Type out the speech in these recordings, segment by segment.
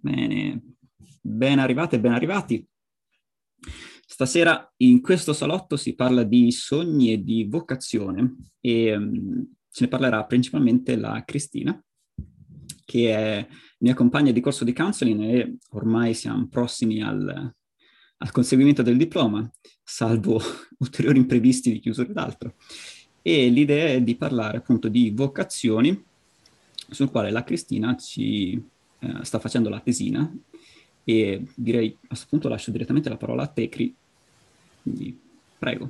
Bene, ben arrivate e ben arrivati. Stasera in questo salotto si parla di sogni e di vocazione e um, ce ne parlerà principalmente la Cristina, che è mia compagna di corso di counseling e ormai siamo prossimi al, al conseguimento del diploma, salvo ulteriori imprevisti di chiusura d'altro. E l'idea è di parlare appunto di vocazioni, sul quale la Cristina ci eh, sta facendo la tesina e direi a questo punto lascio direttamente la parola a te, Cri. Quindi prego.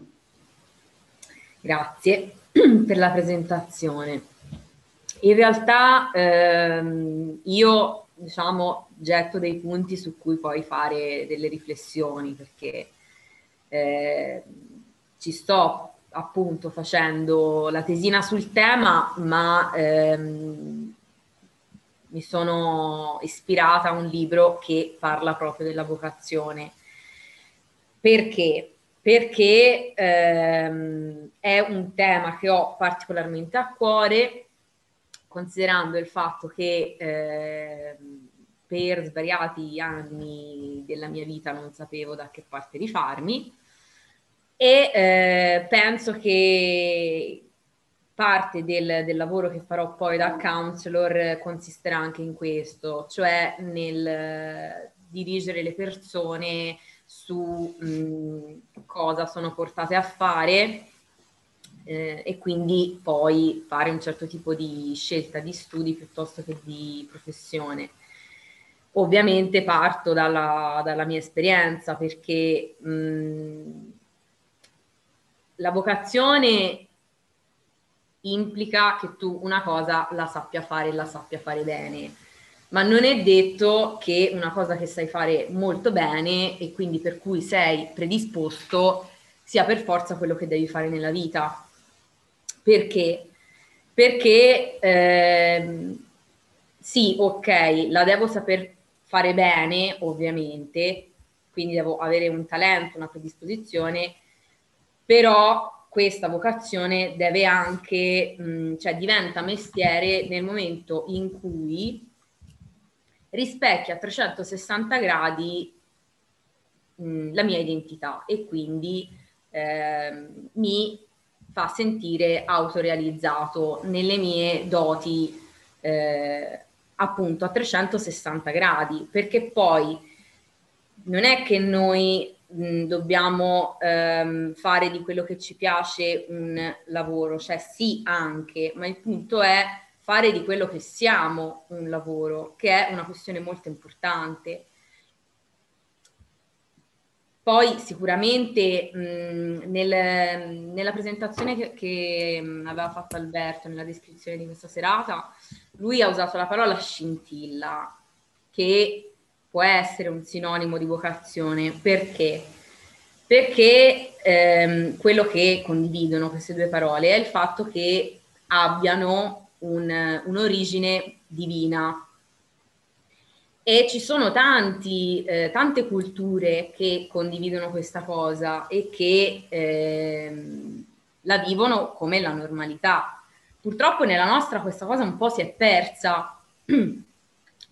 Grazie per la presentazione. In realtà ehm, io diciamo getto dei punti su cui poi fare delle riflessioni perché eh, ci sto appunto facendo la tesina sul tema, ma ehm, mi sono ispirata a un libro che parla proprio della vocazione. Perché? Perché ehm, è un tema che ho particolarmente a cuore, considerando il fatto che eh, per svariati anni della mia vita non sapevo da che parte rifarmi e eh, penso che parte del, del, lavoro che farò poi da counselor consisterà anche in questo, cioè nel dirigere le persone su mh, cosa sono portate a fare eh, e quindi poi fare un certo tipo di scelta di studi piuttosto che di professione. Ovviamente parto dalla, dalla mia esperienza perché mh, la vocazione implica che tu una cosa la sappia fare e la sappia fare bene, ma non è detto che una cosa che sai fare molto bene e quindi per cui sei predisposto sia per forza quello che devi fare nella vita. Perché? Perché ehm, sì, ok, la devo saper fare bene, ovviamente, quindi devo avere un talento, una predisposizione, però questa vocazione deve anche, mh, cioè diventa mestiere nel momento in cui rispecchia a 360 gradi mh, la mia identità e quindi eh, mi fa sentire autorealizzato nelle mie doti eh, appunto a 360 gradi, perché poi non è che noi mh, dobbiamo ehm, fare di quello che ci piace un lavoro, cioè sì anche, ma il punto è fare di quello che siamo un lavoro, che è una questione molto importante. Poi sicuramente mh, nel, nella presentazione che, che, aveva fatto Alberto nella descrizione di questa serata, lui ha usato la parola scintilla, che può essere un sinonimo di vocazione. Perché? Perché ehm, quello che condividono queste due parole è il fatto che abbiano un, un'origine divina. E ci sono tanti, eh, tante culture che condividono questa cosa e che ehm, la vivono come la normalità. Purtroppo nella nostra questa cosa un po' si è persa,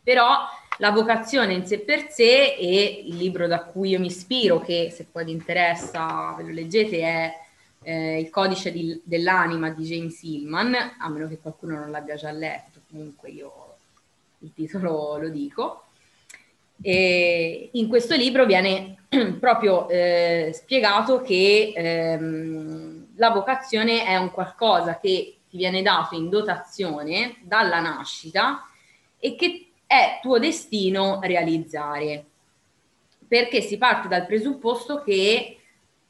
però la vocazione in sé per sé e il libro da cui io mi ispiro, che se poi vi interessa ve lo leggete, è eh, Il codice di, dell'anima di James Hillman, a meno che qualcuno non l'abbia già letto, comunque io il titolo lo dico. E in questo libro viene proprio eh, spiegato che ehm, la vocazione è un qualcosa che ti viene dato in dotazione dalla nascita e che è tuo destino realizzare. Perché si parte dal presupposto che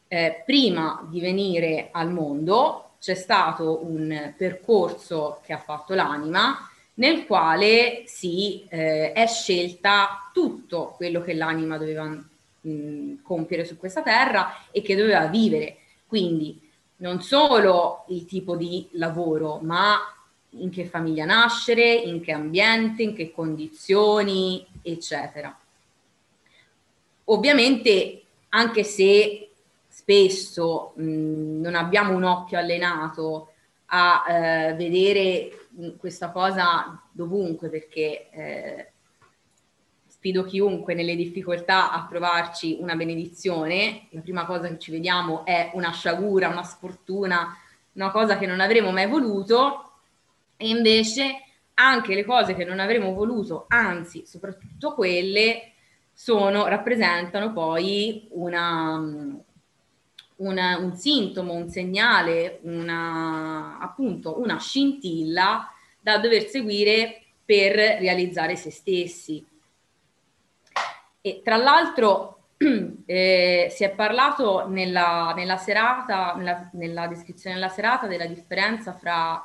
eh, prima di venire al mondo c'è stato un percorso che ha fatto l'anima nel quale si eh, è scelta tutto quello che l'anima doveva mh, compiere su questa terra e che doveva vivere. Quindi non solo il tipo di lavoro, ma in che famiglia nascere, in che ambiente, in che condizioni, eccetera. Ovviamente, anche se spesso mh, non abbiamo un occhio allenato a eh, vedere questa cosa dovunque, perché eh, sfido chiunque nelle difficoltà a trovarci una benedizione, la prima cosa che ci vediamo è una sciagura, una sfortuna, una cosa che non avremmo mai voluto e invece anche le cose che non avremmo voluto, anzi soprattutto quelle, sono, rappresentano poi una, una, un sintomo, un segnale, una, appunto una scintilla da dover seguire per realizzare se stessi. E tra l'altro eh, si è parlato nella, nella serata, nella, nella, descrizione della serata della differenza fra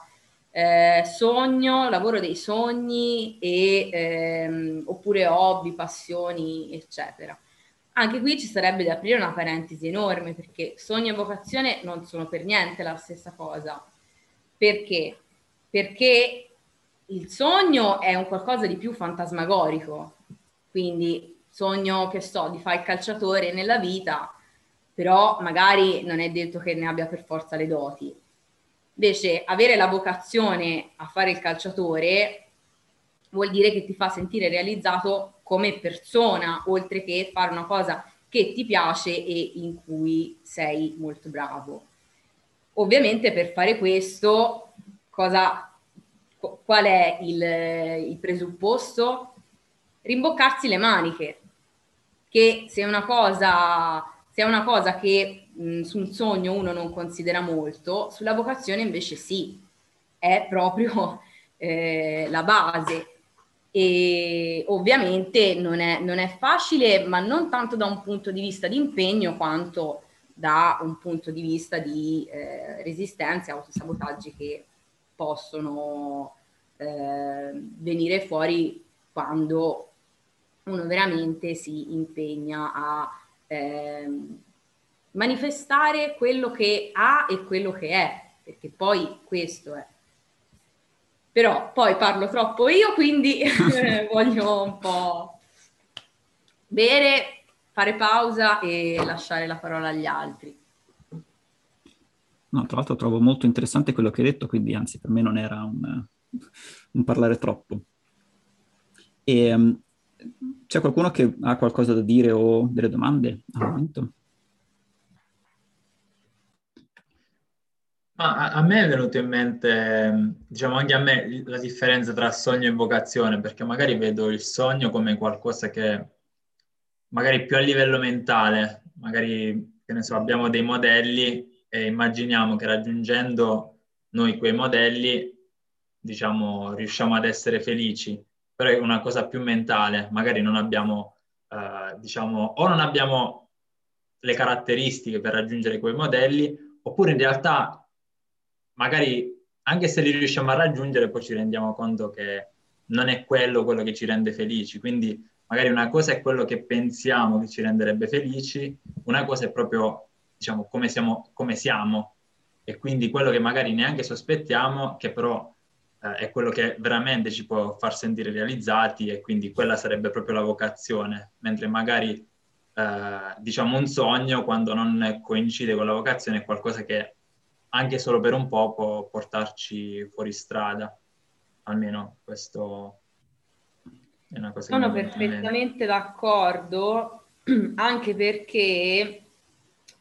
eh, sogno, lavoro dei sogni e, ehm, oppure hobby, passioni, eccetera. Anche qui ci sarebbe da aprire una parentesi enorme perché sogno e vocazione non sono per niente la stessa cosa. Perché? Perché il sogno è un qualcosa di più fantasmagorico, quindi sogno che so di fare il calciatore nella vita, però magari non è detto che ne abbia per forza le doti. Invece avere la vocazione a fare il calciatore vuol dire che ti fa sentire realizzato come persona, oltre che fare una cosa che ti piace e in cui sei molto bravo. Ovviamente per fare questo, cosa, qual è il, il presupposto? Rimboccarsi le maniche, che se è una cosa, se è una cosa che mh, su un sogno uno non considera molto, sulla vocazione invece sì, è proprio eh, la base. E ovviamente non è, non è facile, ma non tanto da un punto di vista di impegno quanto da un punto di vista di eh, resistenza autosabotaggi che possono eh, venire fuori quando uno veramente si impegna a eh, manifestare quello che ha e quello che è, perché poi questo è. Però poi parlo troppo io, quindi voglio un po' bere, fare pausa e lasciare la parola agli altri. No, tra l'altro trovo molto interessante quello che hai detto, quindi anzi per me non era un, un parlare troppo. E, um, c'è qualcuno che ha qualcosa da dire o delle domande al momento? Ah, a me è venuto in mente, diciamo anche a me, la differenza tra sogno e vocazione, perché magari vedo il sogno come qualcosa che magari più a livello mentale, magari, che ne so, abbiamo dei modelli e immaginiamo che raggiungendo noi quei modelli, diciamo, riusciamo ad essere felici, però è una cosa più mentale, magari non abbiamo, eh, diciamo, o non abbiamo le caratteristiche per raggiungere quei modelli, oppure in realtà magari anche se li riusciamo a raggiungere, poi ci rendiamo conto che non è quello quello che ci rende felici. Quindi magari una cosa è quello che pensiamo che ci renderebbe felici, una cosa è proprio, diciamo, come siamo, come siamo. E quindi quello che magari neanche sospettiamo, che però eh, è quello che veramente ci può far sentire realizzati e quindi quella sarebbe proprio la vocazione, mentre magari eh, diciamo un sogno quando non coincide con la vocazione è qualcosa che anche solo per un po' può portarci fuori strada. Almeno questo è una cosa Sono che... Sono perfettamente d'accordo, anche perché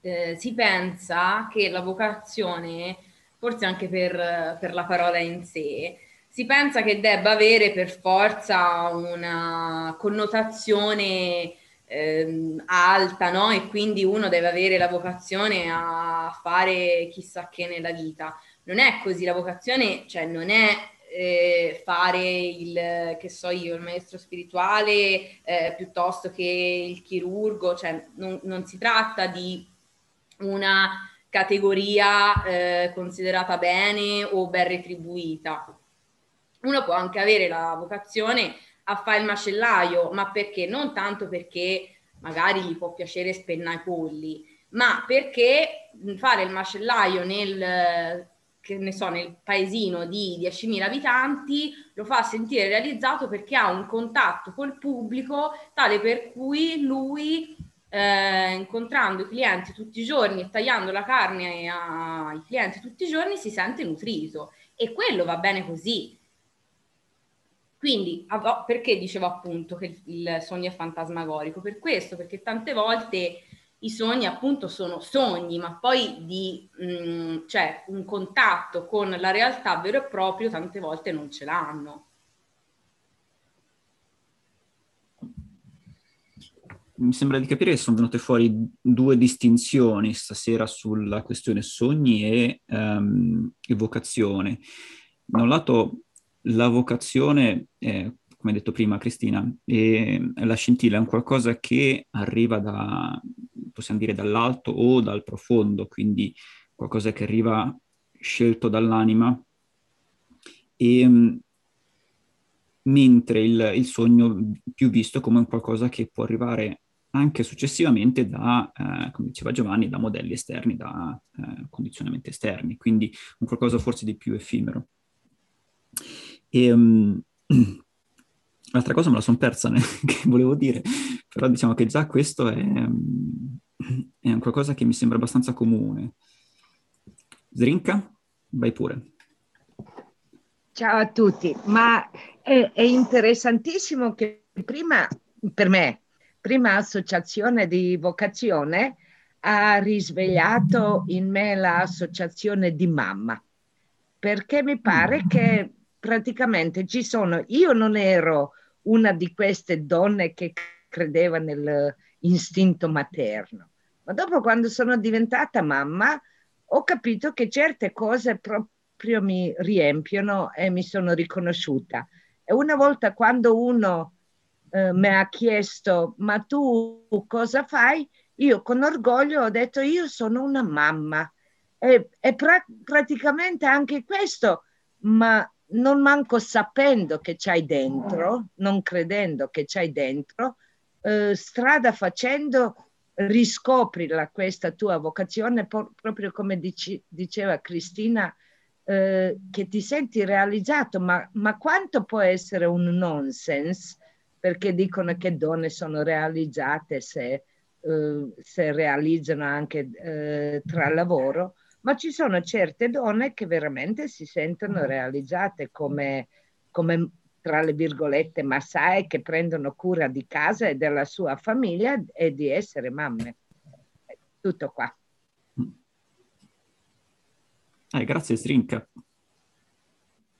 eh, si pensa che la vocazione, forse anche per, per la parola in sé, si pensa che debba avere per forza una connotazione ehm, alta, no? E quindi uno deve avere la vocazione a fare chissà che nella vita. Non è così, la vocazione, cioè non è eh, fare il, che so io, il maestro spirituale eh, piuttosto che il chirurgo, cioè non, non si tratta di una categoria eh, considerata bene o ben retribuita. Uno può anche avere la vocazione a fare il macellaio, ma perché? Non tanto perché magari gli può piacere spennare i polli, ma perché fare il macellaio nel, so, nel paesino di 10.000 abitanti lo fa sentire realizzato perché ha un contatto col pubblico tale per cui lui, eh, incontrando i clienti tutti i giorni e tagliando la carne ai clienti tutti i giorni, si sente nutrito. E quello va bene così Quindi, perché dicevo appunto che il sogno è fantasmagorico? Per questo, perché tante volte i sogni appunto sono sogni, ma poi di mh, mm, cioè, un contatto con la realtà vero e proprio tante volte non ce l'hanno. Mi sembra di capire che sono venute fuori due distinzioni stasera sulla questione sogni e um, evocazione. Da un lato la vocazione, eh, come detto prima Cristina, eh, la scintilla è un qualcosa che arriva da, possiamo dire, dall'alto o dal profondo, quindi qualcosa che arriva scelto dall'anima, e, ehm, mentre il, il, sogno più visto come qualcosa che può arrivare anche successivamente da, eh, come diceva Giovanni, da modelli esterni, da eh, condizionamenti esterni, quindi un qualcosa forse di più effimero. E, um, l'altra cosa me la sono persa, né, che volevo dire, però diciamo che già questo è, è qualcosa che mi sembra abbastanza comune. Zrinka, vai pure. Ciao a tutti, ma è, è interessantissimo che prima, per me, prima associazione di vocazione ha risvegliato in me l'associazione di mamma, perché mi pare che praticamente ci sono, io non ero una di queste donne che credeva nell'istinto materno, ma dopo quando sono diventata mamma ho capito che certe cose proprio mi riempiono e mi sono riconosciuta. E una volta quando uno eh, mi ha chiesto ma tu cosa fai? Io con orgoglio ho detto io sono una mamma. E, e pra- praticamente anche questo, ma non manco sapendo che c'hai dentro, non credendo che c'hai dentro, eh, strada facendo riscopri la, questa tua vocazione por- proprio come dici, diceva Cristina, eh, che ti senti realizzato, ma, ma, quanto può essere un nonsense? Perché dicono che donne sono realizzate se, eh, se realizzano anche eh, tra lavoro, ma ci sono certe donne che veramente si sentono realizzate come, come tra le virgolette massae che prendono cura di casa e della sua famiglia e di essere mamme. Tutto qua. Eh, grazie Strinka.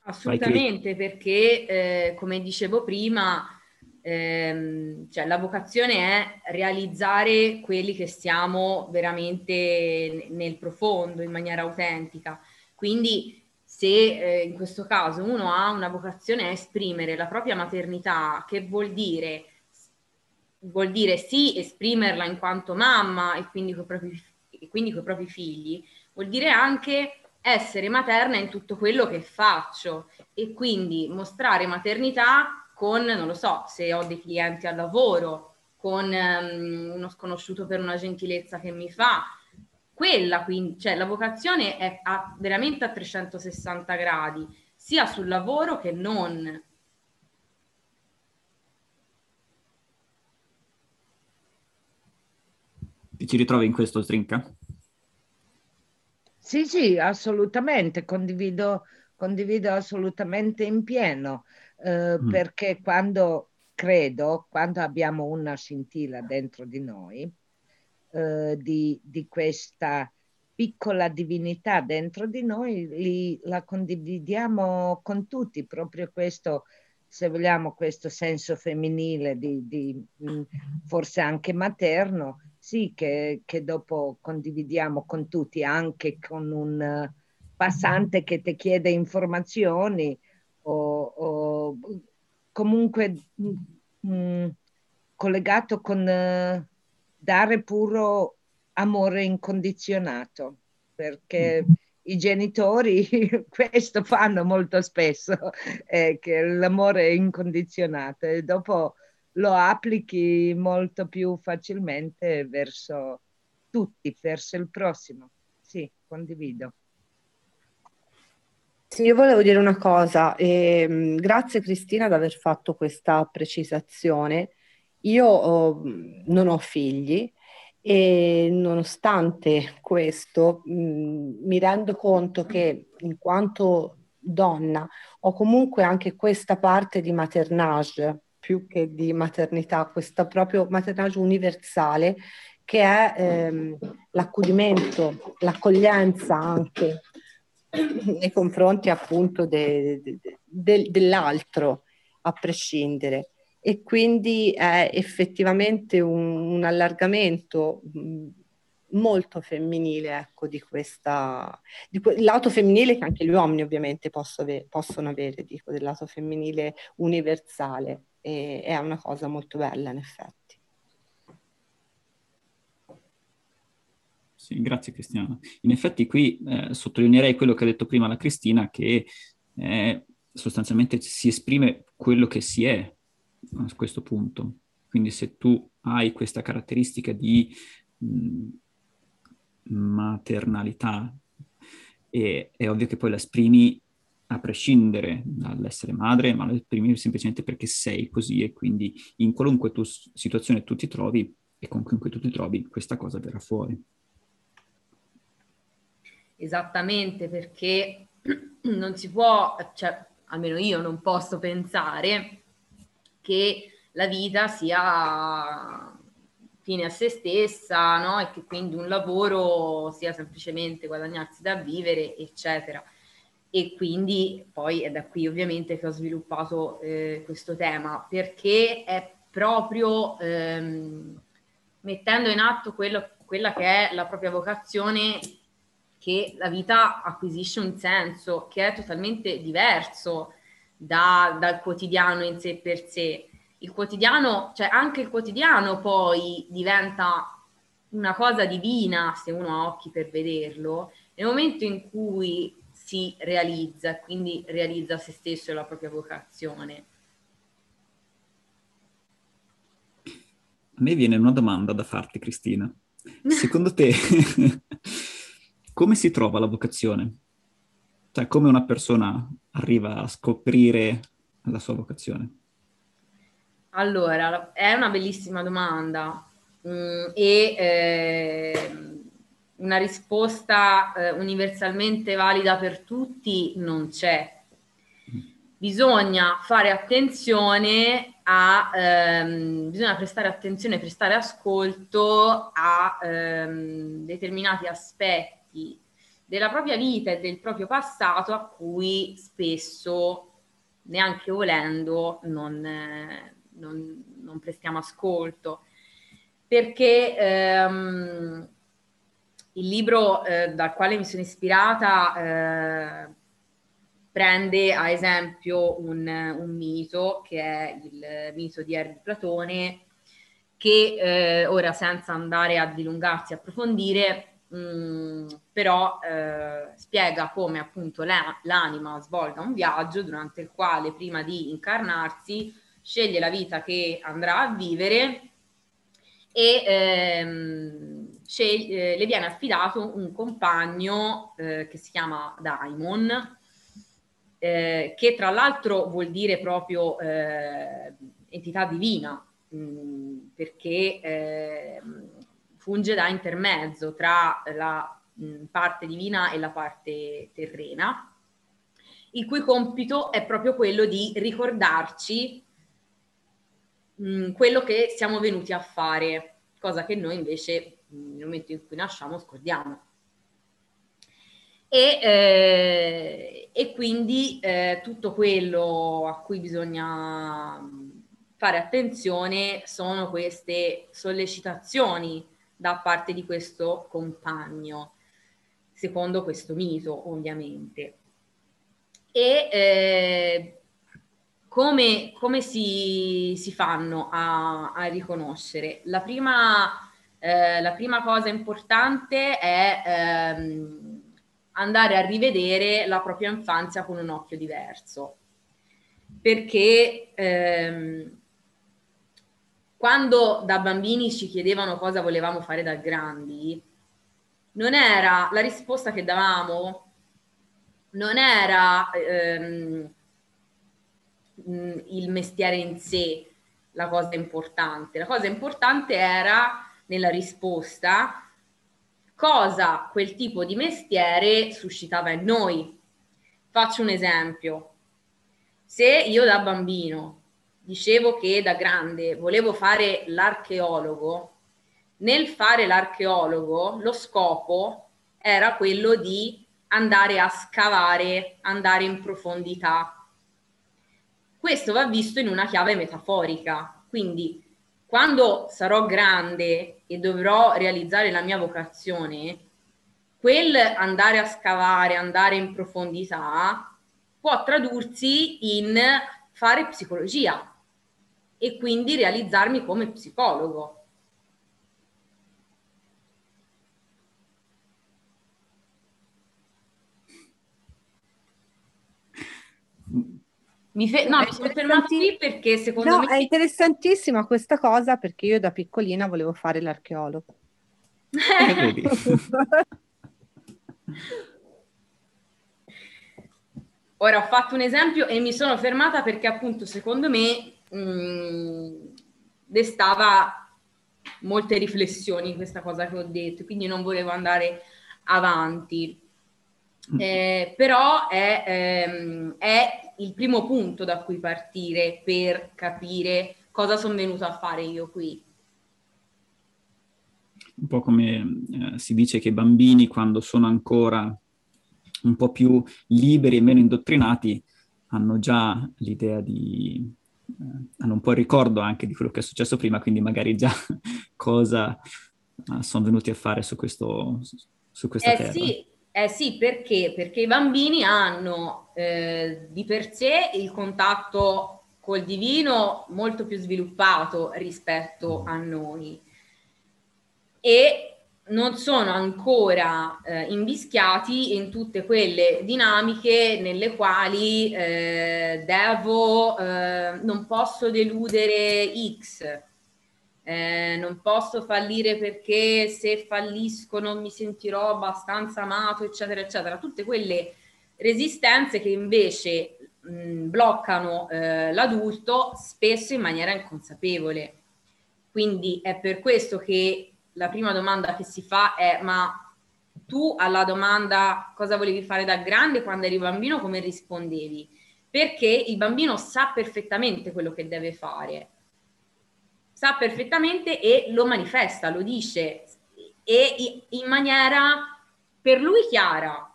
Assolutamente, perché eh, come dicevo prima, ehm, cioè, la vocazione è realizzare quelli che siamo veramente nel profondo, in maniera autentica. Quindi se eh, in questo caso uno ha una vocazione a esprimere la propria maternità, che vuol dire, vuol dire sì esprimerla in quanto mamma e quindi con i propri, quindi coi propri figli, vuol dire anche essere materna in tutto quello che faccio e quindi mostrare maternità con, non lo so, se ho dei clienti al lavoro, con um, uno sconosciuto per una gentilezza che mi fa. Quella, quindi, cioè la vocazione è a, veramente a 360 gradi, sia sul lavoro che non. Ti ci ritrovi in questo, Strinka? Sì, sì, assolutamente, condivido, condivido assolutamente in pieno. Eh, mm. perché quando credo, quando abbiamo una scintilla dentro di noi, eh, di, di, questa piccola divinità dentro di noi, li, la condividiamo con tutti, proprio questo, se vogliamo, questo senso femminile, di, di mm, forse anche materno, sì, che, che, dopo condividiamo con tutti, anche con un passante che ti chiede informazioni o, o comunque mh, mm, mm, collegato con uh, dare puro amore incondizionato, perché mm. i genitori questo fanno molto spesso, eh, che l'amore è incondizionato e dopo lo applichi molto più facilmente verso tutti, verso il prossimo. Sì, condivido. Sì, io volevo dire una cosa, ehm, grazie Cristina ad aver fatto questa precisazione. Io oh, non ho figli e nonostante questo mh, mi rendo conto che in quanto donna o comunque anche questa parte di maternage più che di maternità, questa proprio maternage universale che è ehm, l'accudimento, l'accoglienza anche nei confronti appunto de, de, de, dell'altro, a prescindere. E quindi è effettivamente un, un allargamento molto femminile, ecco, di questa, di que- lato femminile che anche gli uomini ovviamente ave- possono avere, dico, del lato femminile universale, e è una cosa molto bella in effetti. Sì, grazie Cristiana. In effetti qui eh, sottolineerei quello che ha detto prima la Cristina, che eh, sostanzialmente si esprime quello che si è a questo punto. Quindi se tu hai questa caratteristica di mh, maternalità, e, è ovvio che poi la esprimi a prescindere dall'essere madre, ma la esprimi semplicemente perché sei così e quindi in qualunque tu, situazione tu ti trovi e con chiunque tu ti trovi, questa cosa verrà fuori esattamente perché non si può, cioè almeno io non posso pensare che la vita sia fine a se stessa, no? E che quindi un lavoro sia semplicemente guadagnarsi da vivere, eccetera. E quindi poi è da qui ovviamente che ho sviluppato eh, questo tema, perché è proprio ehm, mettendo in atto quello, quella che è la propria vocazione che la vita acquisisce un senso che è totalmente diverso da, dal quotidiano in sé per sé. Il quotidiano, cioè anche il quotidiano poi diventa una cosa divina se uno ha occhi per vederlo, nel momento in cui si realizza, quindi realizza se stesso e la propria vocazione. A me viene una domanda da farti, Cristina. Secondo te come si trova la vocazione? Cioè, come una persona arriva a scoprire la sua vocazione? Allora, è una bellissima domanda mm, e eh, una risposta eh, universalmente valida per tutti non c'è. Bisogna fare attenzione a, ehm, bisogna prestare attenzione, prestare ascolto a ehm, determinati aspetti aspetti della propria vita e del proprio passato a cui spesso, neanche volendo, non, non, non prestiamo ascolto. Perché ehm, il libro eh, dal quale mi sono ispirata eh, prende a esempio un, un, mito che è il mito di Er Platone che eh, ora senza andare a dilungarsi e approfondire Mm, però eh, spiega come appunto la, l'anima svolga un viaggio durante il quale prima di incarnarsi sceglie la vita che andrà a vivere e ehm, sceglie, le viene affidato un compagno eh, che si chiama Daimon, eh, che tra l'altro vuol dire proprio eh, entità divina, mh, mm, perché ehm, funge da intermezzo tra la parte divina e la parte terrena, il cui compito è proprio quello di ricordarci quello che siamo venuti a fare, cosa che noi invece nel momento in cui nasciamo scordiamo. E, eh, e quindi eh, tutto quello a cui bisogna fare attenzione sono queste sollecitazioni da parte di questo compagno, secondo questo mito ovviamente. E eh, come, come si, si, fanno a, a riconoscere? La prima, eh, la prima, cosa importante è ehm, andare a rivedere la propria infanzia con un occhio diverso, perché ehm, quando da bambini ci chiedevano cosa volevamo fare da grandi, non era la risposta che davamo, non era ehm, mm, il mestiere in sé la cosa importante. La cosa importante era nella risposta cosa quel tipo di mestiere suscitava in noi. Faccio un esempio. Se io da bambino dicevo che da grande volevo fare l'archeologo, nel fare l'archeologo lo scopo era quello di andare a scavare, andare in profondità. Questo va visto in una chiave metaforica, quindi quando sarò grande e dovrò realizzare la mia vocazione, quel andare a scavare, andare in profondità può tradursi in fare psicologia e quindi realizzarmi come psicologo. Mi fe- no, mi sono fermata qui perché secondo no, me... è interessantissima questa cosa perché io da piccolina volevo fare l'archeologo. Ora ho fatto un esempio e mi sono fermata perché appunto secondo me mh, mm, destava molte riflessioni questa cosa che ho detto, quindi non volevo andare avanti. Mm. Eh, però è, ehm, è il primo punto da cui partire per capire cosa sono venuto a fare io qui. Un po' come eh, si dice che i bambini quando sono ancora un po' più liberi e meno indottrinati hanno già l'idea di... Eh, hanno un po' il ricordo anche di quello che è successo prima, quindi magari già cosa eh, sono venuti a fare su, questo, su questa eh terra. Sì, eh sì, perché? Perché i bambini hanno eh, di per sé il contatto col divino molto più sviluppato rispetto a noi e non sono ancora eh, invischiati in tutte quelle dinamiche nelle quali eh, devo, eh, non posso deludere X, eh, non posso fallire perché se fallisco non mi sentirò abbastanza amato, eccetera, eccetera. Tutte quelle resistenze che invece mh, bloccano eh, l'adulto spesso in maniera inconsapevole. Quindi è per questo che la prima domanda che si fa è ma tu alla domanda cosa volevi fare da grande quando eri bambino come rispondevi? Perché il bambino sa perfettamente quello che deve fare, sa perfettamente e lo manifesta, lo dice e in maniera per lui chiara,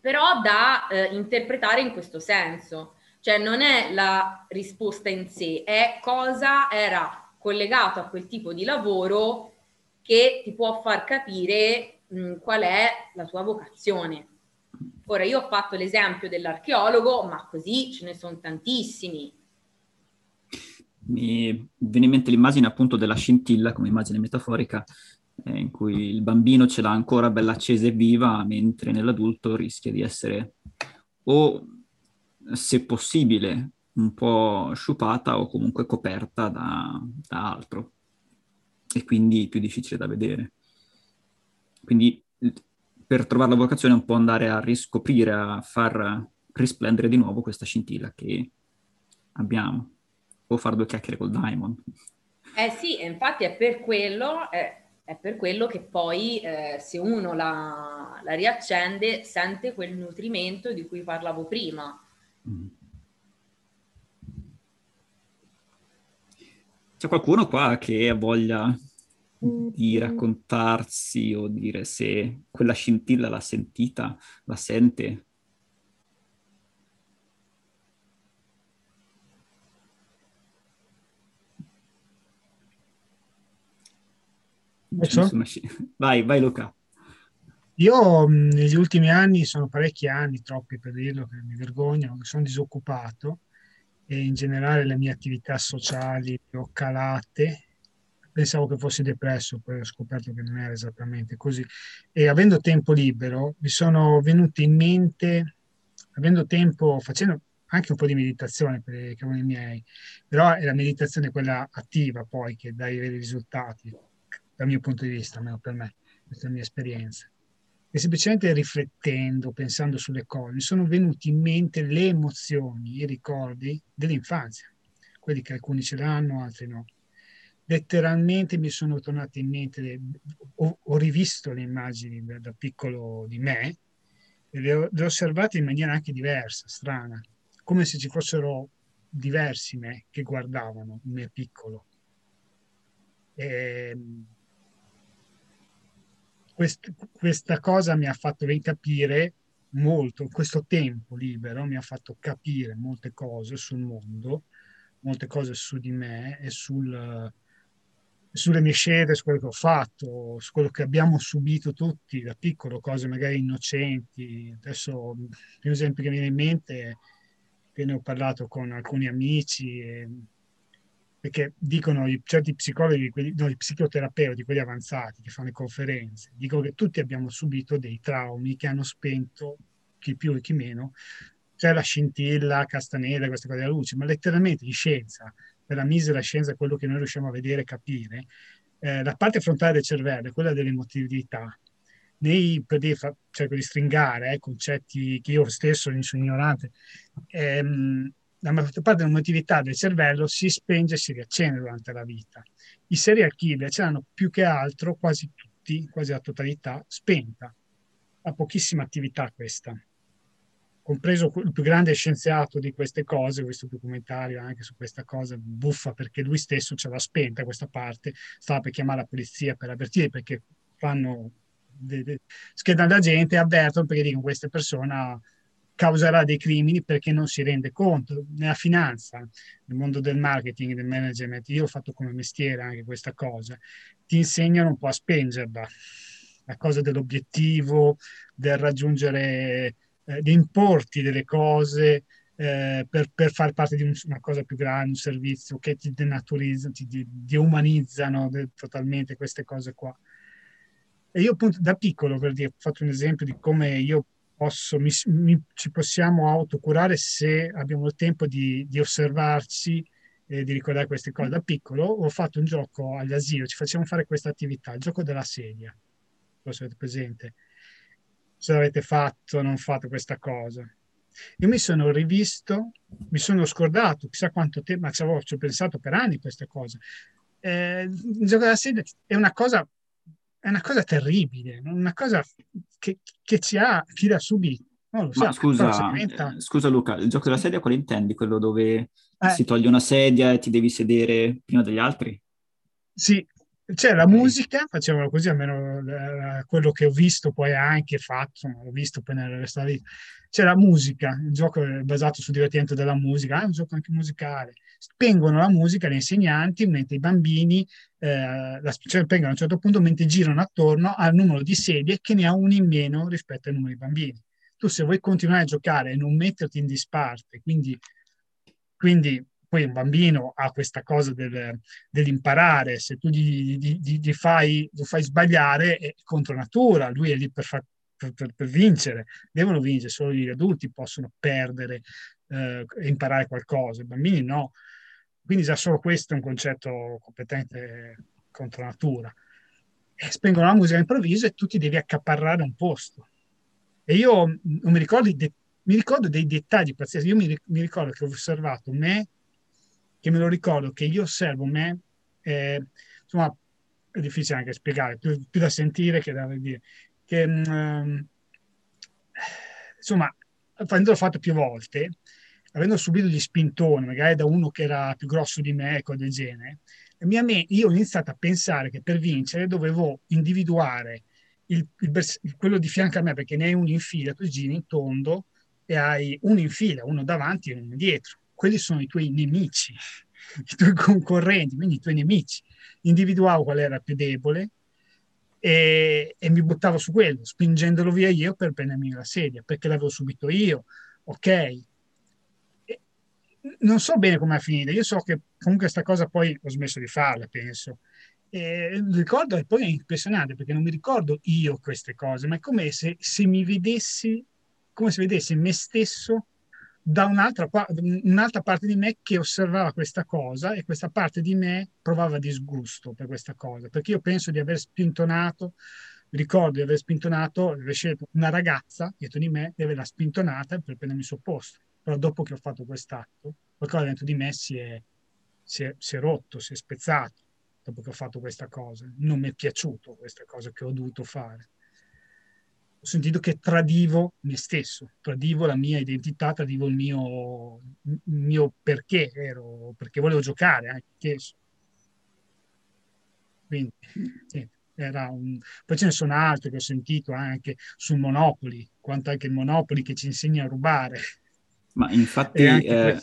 però da eh, interpretare in questo senso. Cioè non è la risposta in sé, è cosa era collegato a quel tipo di lavoro che ti può far capire mh, qual è la tua vocazione. Ora, io ho fatto l'esempio dell'archeologo, ma così ce ne sono tantissimi. Mi viene in mente l'immagine appunto della scintilla come immagine metaforica, eh, in cui il bambino ce l'ha ancora bella accesa e viva, mentre nell'adulto rischia di essere o, se possibile, un po' sciupata o comunque coperta da, da altro e quindi più difficile da vedere. Quindi per trovare la vocazione è un po' andare a riscoprire, a far risplendere di nuovo questa scintilla che abbiamo, o fare due chiacchiere col Diamond. Eh sì, infatti è per quello, è, è per quello che poi eh, se uno la, la, riaccende sente quel nutrimento di cui parlavo prima. Mm. C'è qualcuno qua che ha voglia di raccontarsi o dire se quella scintilla l'ha sentita, la sente? Vai, vai Luca. Io negli ultimi anni, sono parecchi anni, troppi per dirlo, che mi vergogno, sono disoccupato e in generale le mie attività sociali ho calate. Pensavo che fossi depresso, poi ho scoperto che non era esattamente così. E avendo tempo libero, mi sono venuti in mente, avendo tempo, facendo anche un po' di meditazione per i cavoli miei, però è la meditazione quella attiva poi che dà i veri risultati, dal mio punto di vista, almeno per me, questa è la mia esperienza e semplicemente riflettendo, pensando sulle cose, mi sono venuti in mente le emozioni, i ricordi dell'infanzia, quelli che alcuni ce l'hanno, altri no. Letteralmente mi sono tornate in mente, ho, ho rivisto le immagini da, da, piccolo di me e le ho, le ho osservate in maniera anche diversa, strana, come se ci fossero diversi me che guardavano me piccolo. E, ehm, quest, questa cosa mi ha fatto capire molto, questo tempo libero mi ha fatto capire molte cose sul mondo, molte cose su di me e sul, sulle mie scelte, su quello che ho fatto, su quello che abbiamo subito tutti da piccolo, cose magari innocenti. Adesso, il primo esempio che mi viene in mente, che ne ho parlato con alcuni amici, e, perché dicono i, certi psicologi, quelli, no, i psicoterapeuti, quelli avanzati che fanno le conferenze, dicono che tutti abbiamo subito dei traumi che hanno spento, chi più e chi meno, c'è la scintilla, castaneda, queste cose della luce, ma letteralmente in scienza per la misera scienza, quello che noi riusciamo a vedere e capire, eh, la parte frontale del cervello è quella dell'emotività. Nei, per dire, fa, cerco di stringare eh, concetti che io stesso sono ignorante, ehm, la maggior parte dell'emotività del cervello si spenge e si riaccende durante la vita. I serial killer ce l'hanno più che altro, quasi tutti, quasi la totalità, spenta. Ha pochissima attività questa compreso il più grande scienziato di queste cose, questo documentario anche su questa cosa buffa perché lui stesso ce l'ha spenta questa parte, stava per chiamare la polizia per avvertire perché fanno de, de, schedano la gente e avvertono perché dicono questa persona causerà dei crimini perché non si rende conto. Nella finanza, nel mondo del marketing, del management, io ho fatto come mestiere anche questa cosa, ti insegnano un po' a spengerla, la cosa dell'obiettivo, del raggiungere eh, di importi delle cose eh, per, per far parte di un, una cosa più grande, un servizio che ti denaturizzano, ti deumanizzano de, totalmente queste cose qua. E io appunto da piccolo, per dire, ho fatto un esempio di come io posso, mi, mi, ci possiamo autocurare se abbiamo il tempo di, di osservarci e di ricordare queste cose. Da piccolo ho fatto un gioco all'asilo, ci facciamo fare questa attività, il gioco della sedia, lo avete presente se avete fatto o non fatto questa cosa. Io mi sono rivisto, mi sono scordato, chissà quanto tempo, ma ci avevo ci ho pensato per anni queste cose. Eh, il gioco della sedia è una cosa, è una cosa terribile, una cosa che, che ci ha, chi l'ha subito. Non lo so, scusa, diventa... scusa Luca, il gioco della sedia quale intendi? Quello dove eh. si toglie una sedia e ti devi sedere prima degli altri? Sì, c'è la musica, facevano così, almeno eh, quello che ho visto poi anche fatto, l'ho visto poi nel vita. C'è la musica, il gioco è basato sul divertimento della musica, è un gioco anche musicale. Spengono la musica gli insegnanti, mentre i bambini eh, la spengono a un certo punto, mentre girano attorno al numero di sedie che ne ha uno in meno rispetto al numero di bambini. Tu se vuoi continuare a giocare e non metterti in disparte, quindi, quindi poi un bambino ha questa cosa del, dell'imparare, se tu gli, gli, gli, fai, lo fai sbagliare è contro natura, lui è lì per, far, per, per, per vincere, devono vincere, solo gli adulti possono perdere eh, imparare qualcosa, i bambini no. Quindi già solo questo è un concetto completamente contro natura. E spengono la musica all'improvviso e tu ti devi accaparrare un posto. E io non mi ricordo, de- mi ricordo dei dettagli pazzeschi. Io mi, mi ricordo che ho osservato me che me lo ricordo che io osservo me, eh, insomma, è difficile anche spiegare, più, più, da sentire che da dire, che um, insomma, avendolo fatto più volte, avendo subito gli spintoni, magari da uno che era più grosso di me, ecco del genere, io ho iniziato a pensare che per vincere dovevo individuare il, il, quello di fianco a me, perché ne hai uno in fila, tu giri in tondo e hai uno in fila, uno davanti e uno dietro quelli sono i tuoi nemici, i tuoi concorrenti, quindi i tuoi nemici. Individuavo qual era più debole e, e mi buttavo su quello, spingendolo via io per prendermi la sedia, perché l'avevo subito io, ok. E non so bene come è finita, io so che comunque questa cosa poi ho smesso di farla, penso. E ricordo, e poi è impressionante perché non mi ricordo io queste cose, ma è come se, se mi vedessi, come se vedessi me stesso da un'altra, un'altra parte di me che osservava questa cosa e questa parte di me provava disgusto per questa cosa, perché io penso di aver spintonato, ricordo di aver spintonato, una ragazza dietro di me di averla spintonata per prendermi il suo posto. Però dopo che ho fatto quest'atto, qualcosa dentro di me si è, si è, si è rotto, si è spezzato dopo che ho fatto questa cosa. Non mi è piaciuto questa cosa che ho dovuto fare. Ho sentito che tradivo me stesso, tradivo la mia identità, tradivo il mio, il mio perché ero, perché volevo giocare anche. Quindi, sì, era un... Poi ce ne sono altri che ho sentito anche sul Monopoli, quanto anche il Monopoli che ci insegna a rubare. Ma infatti eh,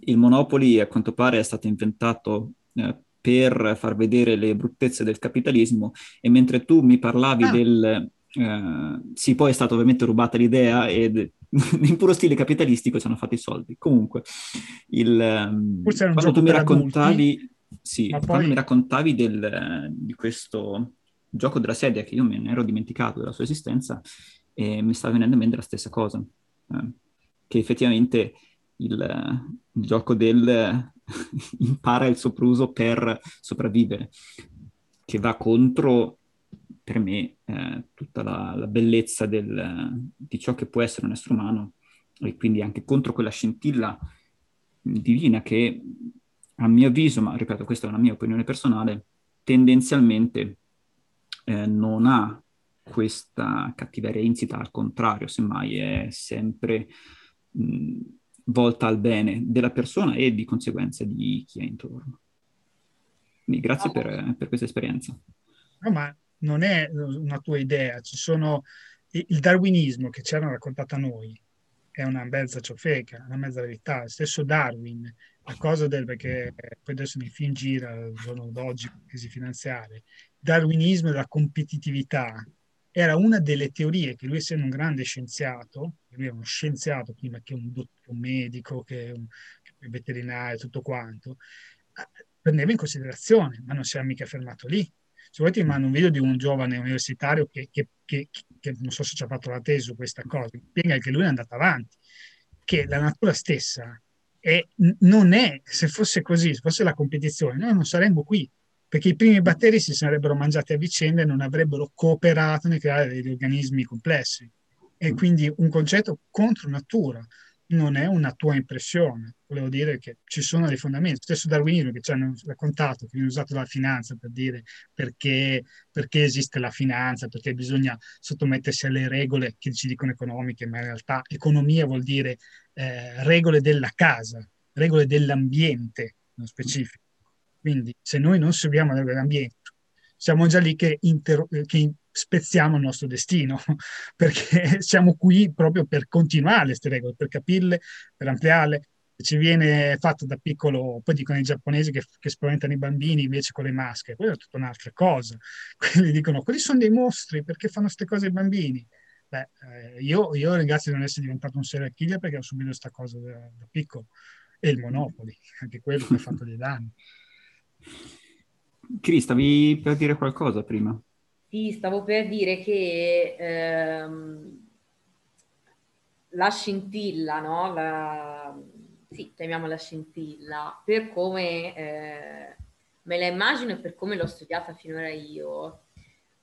il Monopoli a quanto pare è stato inventato eh, per far vedere le bruttezze del capitalismo e mentre tu mi parlavi ah. del... Eh, sì, poi è stata ovviamente rubata l'idea ed in puro stile capitalistico ci hanno fatto i soldi. Comunque, il, ehm, quando tu mi raccontavi, adulti, sì, poi... quando mi raccontavi del, di questo gioco della sedia, che io me ne ero dimenticato della sua esistenza, e mi stava venendo in mente la stessa cosa, eh, che effettivamente il, il gioco del impara il sopruso per sopravvivere, che va contro, per me, eh, tutta la, la bellezza del, di ciò che può essere un essere umano e quindi anche contro quella scintilla divina che, a mio avviso, ma ripeto, questa è una mia opinione personale, tendenzialmente eh, non ha questa cattiveria insita, al contrario, semmai è sempre mh, volta al bene della persona e di conseguenza di chi è intorno. Quindi grazie per, per questa esperienza. No, ma non è una tua idea, ci sono il darwinismo che ci hanno raccontato a noi è una mezza ciofeca, una mezza verità. Stesso Darwin, la cosa del perché poi adesso nei film gira il giorno d'oggi, crisi finanziaria, darwinismo della competitività era una delle teorie che lui essendo un grande scienziato, lui è uno scienziato prima che un, un medico, che un, che un veterinario, tutto quanto, eh, prendeva in considerazione, ma non si è mica fermato lì. Se vuoi ti mando un video di un giovane universitario che, che, che, che non so se ci ha fatto la tesi su questa cosa, spiega che lui è andato avanti, che la natura stessa è, non è, se fosse così, se fosse la competizione, noi non saremmo qui, perché i primi batteri si sarebbero mangiati a vicenda e non avrebbero cooperato nel creare degli organismi complessi. E quindi un concetto contro natura non è una tua impressione. Volevo dire che ci sono dei fondamenti. Stesso darwinismo che ci hanno raccontato, che viene usato dalla finanza per dire perché, perché, esiste la finanza, perché bisogna sottomettersi alle regole che ci dicono economiche, ma in realtà economia vuol dire eh, regole della casa, regole dell'ambiente, nello specifico. Quindi se noi non seguiamo le regole dell'ambiente, siamo già lì che, inter- che spezziamo il nostro destino, perché siamo qui proprio per continuare queste regole, per capirle, per ampliarle. Ci viene fatto da piccolo, poi dicono i giapponesi che, che spaventano i bambini invece con le maschere, quella è tutta un'altra cosa. Quindi dicono, quelli sono dei mostri, perché fanno queste cose ai bambini? Beh, eh, io, io, ringrazio di non essere diventato un serial killer perché ho subito questa cosa da, da piccolo. E il Monopoli, anche quello che ha fatto dei danni. Cris, stavi per dire qualcosa prima? Sì, stavo per dire che ehm, la scintilla, no? La, sì, chiamiamola scintilla, per come eh, me la immagino e per come l'ho studiata finora io,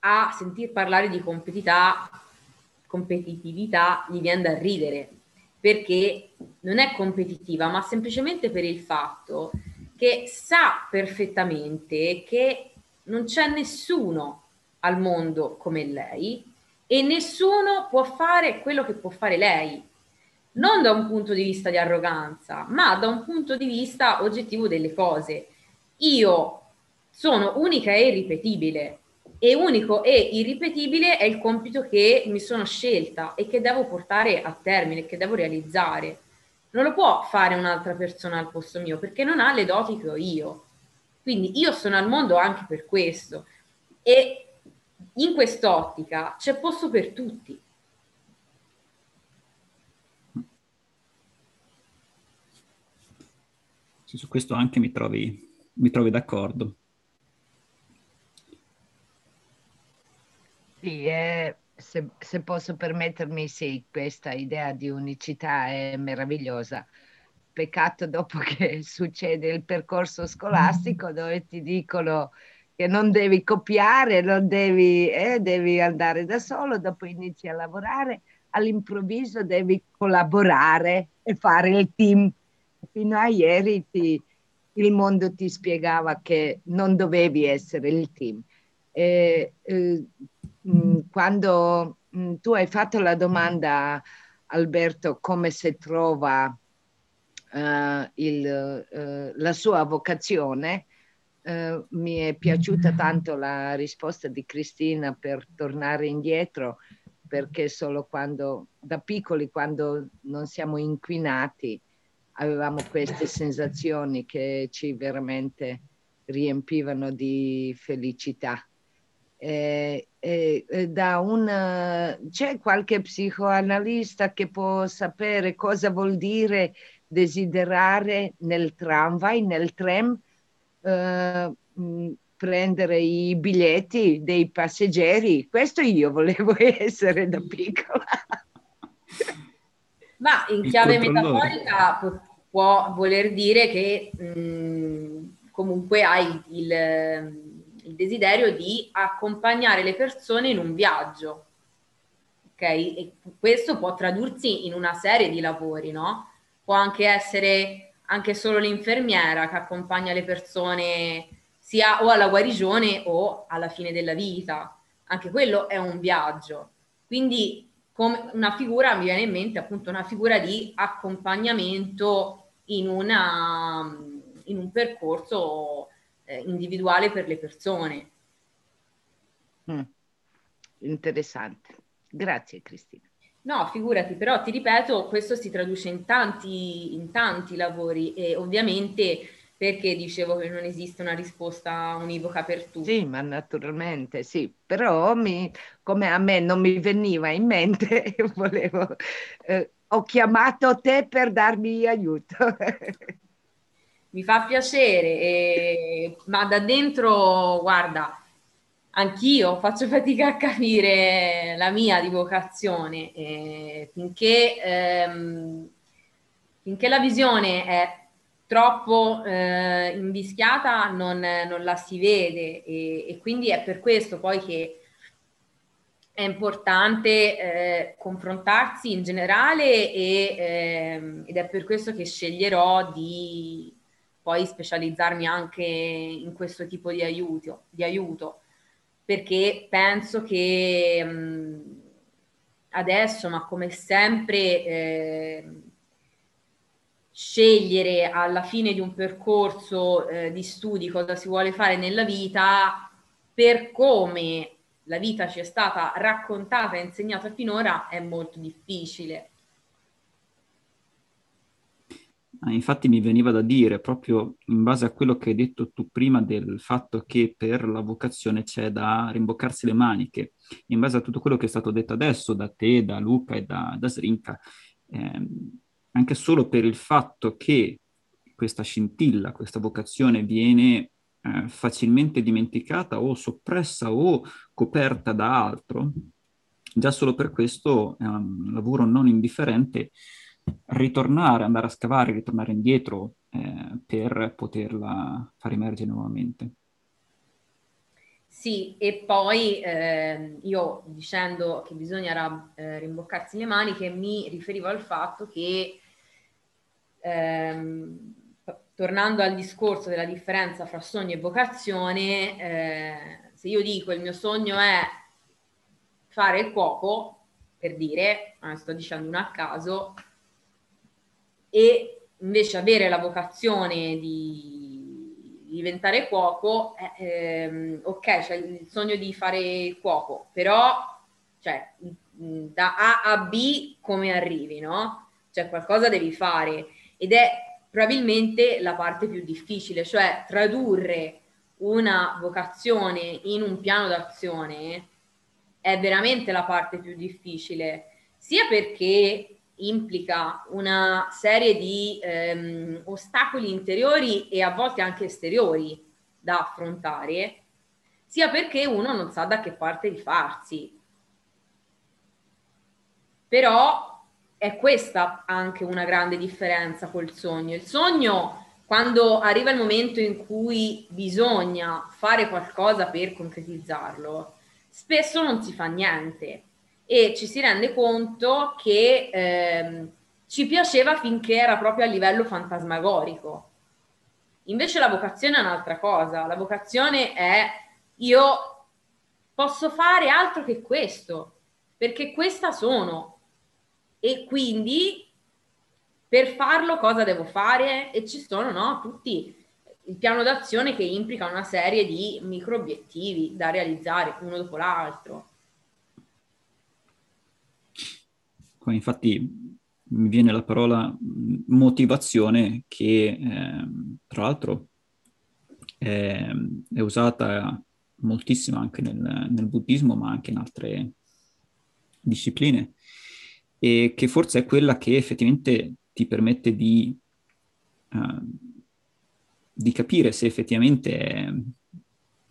a sentir parlare di competitività, competitività gli viene da ridere, perché non è competitiva, ma semplicemente per il fatto che sa perfettamente che non c'è nessuno al mondo come lei e nessuno può fare quello che può fare lei, non da un punto di vista di arroganza, ma da un punto di vista oggettivo delle cose. Io sono unica e irripetibile e unico e irripetibile è il compito che mi sono scelta e che devo portare a termine, che devo realizzare non lo può fare un'altra persona al posto mio perché non ha le doti che ho io. Quindi io sono al mondo anche per questo e in quest'ottica c'è posto per tutti. Sì, su questo anche mi trovi, mi trovi d'accordo. Sì, eh, se, se, posso permettermi, sì, questa idea di unicità è meravigliosa. Peccato dopo che succede il percorso scolastico dove ti dicono che non devi copiare, non devi, eh, devi andare da solo, dopo inizi a lavorare, all'improvviso devi collaborare e fare il team. Fino a ieri ti, il mondo ti spiegava che non dovevi essere il team. E, eh, quando mm, tu hai fatto la domanda, Alberto, come si trova uh, il, uh, la sua vocazione. Uh, mi è piaciuta tanto la risposta di Cristina per tornare indietro, perché solo quando, da piccoli, quando non siamo inquinati, avevamo queste sensazioni che ci veramente riempivano di felicità. Eh, eh, da un, c'è qualche psicoanalista che può sapere cosa vuol dire desiderare nel tramvai, nel tram, eh, prendere i biglietti dei passeggeri. Questo io volevo essere da piccola. Ma in chiave metaforica può voler dire che mh, comunque hai il, il, desiderio di accompagnare le persone in un viaggio. Ok? E questo può tradursi in una serie di lavori, no? Può anche essere anche solo l'infermiera che accompagna le persone sia o alla guarigione o alla fine della vita. Anche quello è un viaggio. Quindi come una figura, mi viene in mente appunto una figura di accompagnamento in, una, in un percorso eh, individuale per le persone. Mm. Interessante. Grazie Cristina. No, figurati, però ti ripeto, questo si traduce in tanti, in tanti lavori e ovviamente perché dicevo che non esiste una risposta univoca per tutti. Sì, ma naturalmente sì, però mi, come a me non mi veniva in mente, volevo, eh, ho chiamato te per darmi aiuto. mi fa piacere, eh, ma da dentro, guarda, anch'io faccio fatica a capire la mia di vocazione, eh, finché, ehm, finché la visione è troppo eh, invischiata non, non, la si vede e, e, quindi è per questo poi che è importante eh, confrontarsi in generale e, eh, ed è per questo che sceglierò di poi specializzarmi anche in questo tipo di aiuto, di aiuto perché penso che mh, adesso, ma come sempre, eh, scegliere alla fine di un percorso eh, di studi cosa si vuole fare nella vita per come la vita ci è stata raccontata e insegnata finora è molto difficile. Ah, infatti mi veniva da dire, proprio in base a quello che hai detto tu prima del fatto che per la vocazione c'è da rimboccarsi le maniche, in base a tutto quello che è stato detto adesso da te, da Luca e da, da Srinka, ehm, anche solo per il fatto che questa scintilla, questa vocazione viene eh, facilmente dimenticata o soppressa o coperta da altro, già solo per questo è un lavoro non indifferente ritornare, andare a scavare, ritornare indietro eh, per poterla far emergere nuovamente. Sì, e poi eh, io dicendo che bisogna eh, rimboccarsi le maniche mi riferivo al fatto che ehm, tornando al discorso della differenza fra sogno e vocazione, eh, se io dico il mio sogno è fare il cuoco, per dire, sto dicendo uno a caso, e invece avere la vocazione di diventare cuoco, eh, ehm, ok, c'è cioè il sogno di fare il cuoco, però cioè, da A a B come arrivi, no? Cioè qualcosa devi fare ed è probabilmente la parte più difficile, cioè tradurre una vocazione in un piano d'azione è veramente la parte più difficile, sia perché implica una serie di ehm, ostacoli interiori e a volte anche esteriori da affrontare, sia perché uno non sa da che parte rifarsi. Però è questa anche una grande differenza col sogno. Il sogno, quando arriva il momento in cui bisogna fare qualcosa per concretizzarlo, spesso non si fa niente e ci si rende conto che ehm, ci piaceva finché era proprio a livello fantasmagorico. Invece la vocazione è un'altra cosa, la vocazione è io posso fare altro che questo, perché questa sono. E quindi per farlo cosa devo fare? E ci sono no, tutti il piano d'azione che implica una serie di micro obiettivi da realizzare uno dopo l'altro. Infatti mi viene la parola motivazione che eh, tra l'altro è, è, usata moltissimo anche nel, nel buddismo ma anche in altre discipline e che forse è quella che effettivamente ti permette di, uh, di capire se effettivamente è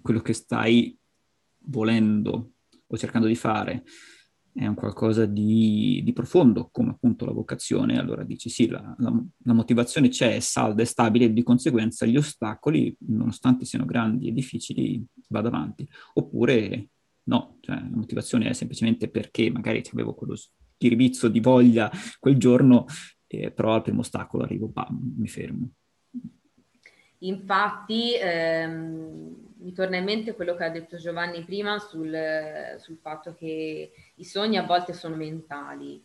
quello che stai volendo o cercando di fare è un qualcosa di, di, profondo, come appunto la vocazione, allora dici sì, la, la, la, motivazione c'è, è salda, è stabile e di conseguenza gli ostacoli, nonostante siano grandi e difficili, vado avanti. Oppure no, cioè, la motivazione è semplicemente perché magari avevo quello schiribizzo di voglia quel giorno eh, però al primo ostacolo arrivo, bam, mi fermo. Infatti ehm, mi torna in mente quello che ha detto Giovanni prima sul, sul fatto che i sogni a volte sono mentali,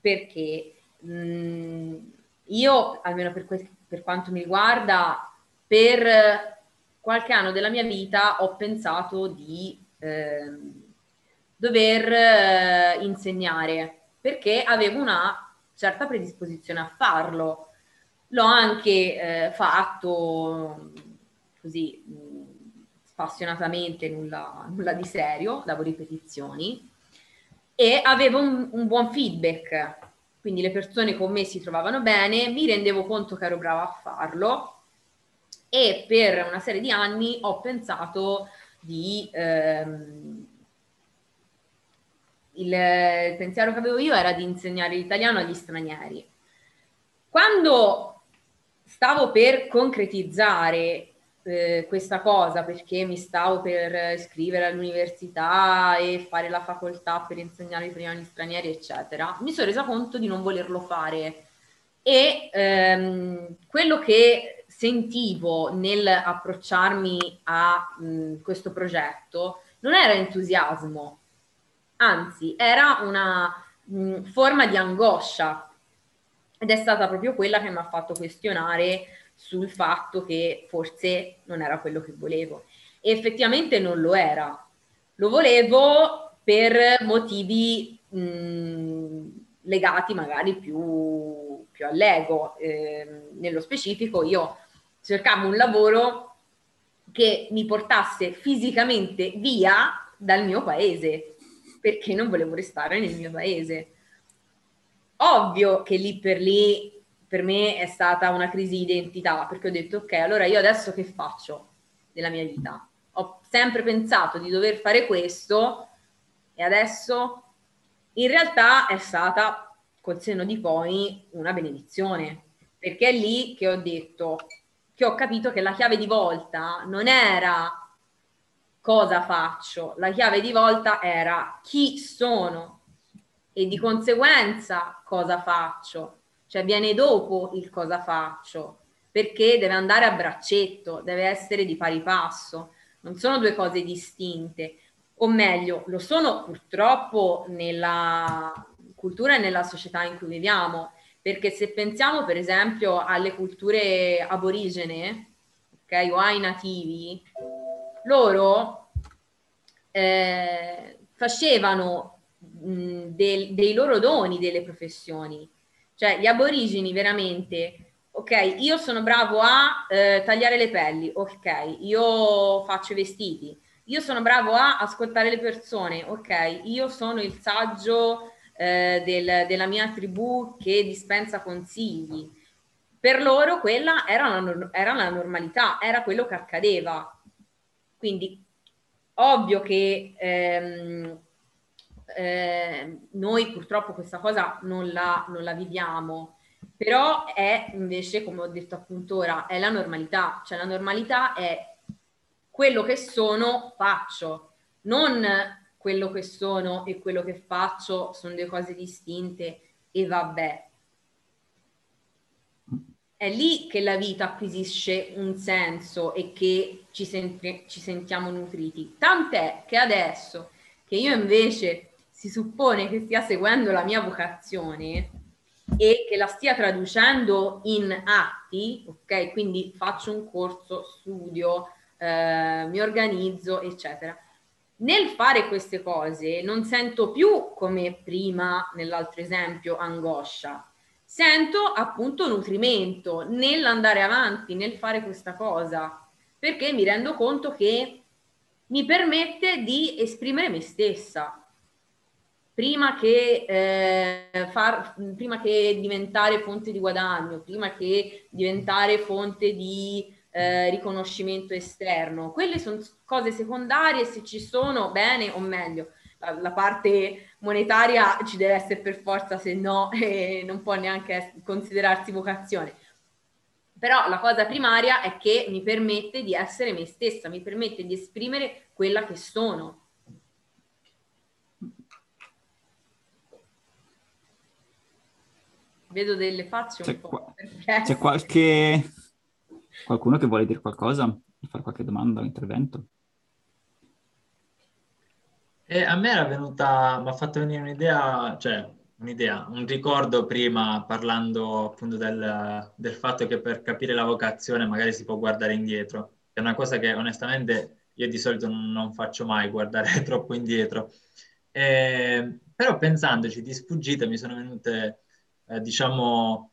perché mh, mm, io, almeno per, que- per quanto mi riguarda, per qualche anno della mia vita ho pensato di eh, dover eh, insegnare perché avevo una certa predisposizione a farlo. L'ho anche eh, fatto così spassionatamente, nulla, nulla, di serio, davo ripetizioni e avevo un, un buon feedback. Quindi le persone con me si trovavano bene, mi rendevo conto che ero brava a farlo e per una serie di anni ho pensato di ehm, il, il pensiero che avevo io era di insegnare l'italiano agli stranieri. Quando stavo per concretizzare eh, questa cosa, perché mi stavo per iscrivere all'università e fare la facoltà per insegnare l'italiano agli stranieri, eccetera, mi sono resa conto di non volerlo fare. E ehm, quello che sentivo nel approcciarmi a mh, questo progetto non era entusiasmo, anzi era una mh, forma di angoscia ed è stata proprio quella che mi ha fatto questionare sul fatto che forse non era quello che volevo. E effettivamente non lo era. Lo volevo per motivi mh, legati magari più, più all'ego. Eh, nello specifico io cercavo un lavoro che mi portasse fisicamente via dal mio paese perché non volevo restare nel mio paese. Ovvio che lì per lì per me è stata una crisi di identità, perché ho detto ok, allora io adesso che faccio nella mia vita? Ho sempre pensato di dover fare questo e adesso in realtà è stata col senno di poi una benedizione, perché è lì che ho detto, che ho capito che la chiave di volta non era cosa faccio, la chiave di volta era chi sono e di conseguenza cosa faccio, cioè viene dopo il cosa faccio, perché deve andare a braccetto, deve essere di pari passo, non sono due cose distinte, o meglio, lo sono purtroppo nella cultura e nella società in cui viviamo, perché se pensiamo per esempio alle culture aborigene, ok, o ai nativi, loro eh, facevano del, dei loro doni delle professioni. Cioè gli aborigeni veramente, ok, io sono bravo a eh, tagliare le pelli, ok, io faccio i vestiti, io sono bravo a ascoltare le persone, ok, io sono il saggio eh, del, della mia tribù che dispensa consigli. Per loro quella era la, era la normalità, era quello che accadeva. Quindi ovvio che ehm, eh, noi purtroppo questa cosa non la, non la, viviamo, però è invece, come ho detto appunto ora, è la normalità, cioè la normalità è quello che sono, faccio, non quello che sono e quello che faccio sono due cose distinte e vabbè, è lì che la vita acquisisce un senso e che ci, sent- ci sentiamo nutriti. Tant'è che adesso che io invece si suppone che stia seguendo la mia vocazione e che la stia traducendo in atti, ok? Quindi faccio un corso, studio, eh, mi organizzo, eccetera. Nel fare queste cose non sento più come prima nell'altro esempio angoscia, sento appunto nutrimento nell'andare avanti, nel fare questa cosa, perché mi rendo conto che mi permette di esprimere me stessa. Prima che, eh, far, prima che diventare fonte di guadagno, prima che diventare fonte di eh, riconoscimento esterno. Quelle sono cose secondarie, se ci sono, bene o meglio. La, la parte monetaria ci deve essere per forza, se no eh, non può neanche considerarsi vocazione. Però la cosa primaria è che mi permette di essere me stessa, mi permette di esprimere quella che sono. Vedo delle facce un c'è po'. Qua- c'è qualche Qualcuno che vuole dire qualcosa? Fare qualche domanda o intervento? E a me era venuta, mi ha fatto venire un'idea, cioè un'idea, un ricordo prima parlando appunto del, del, fatto che per capire la vocazione magari si può guardare indietro. È una cosa che onestamente io di solito non, non faccio mai, guardare troppo indietro. E, però pensandoci di sfuggita mi sono venute, eh, diciamo,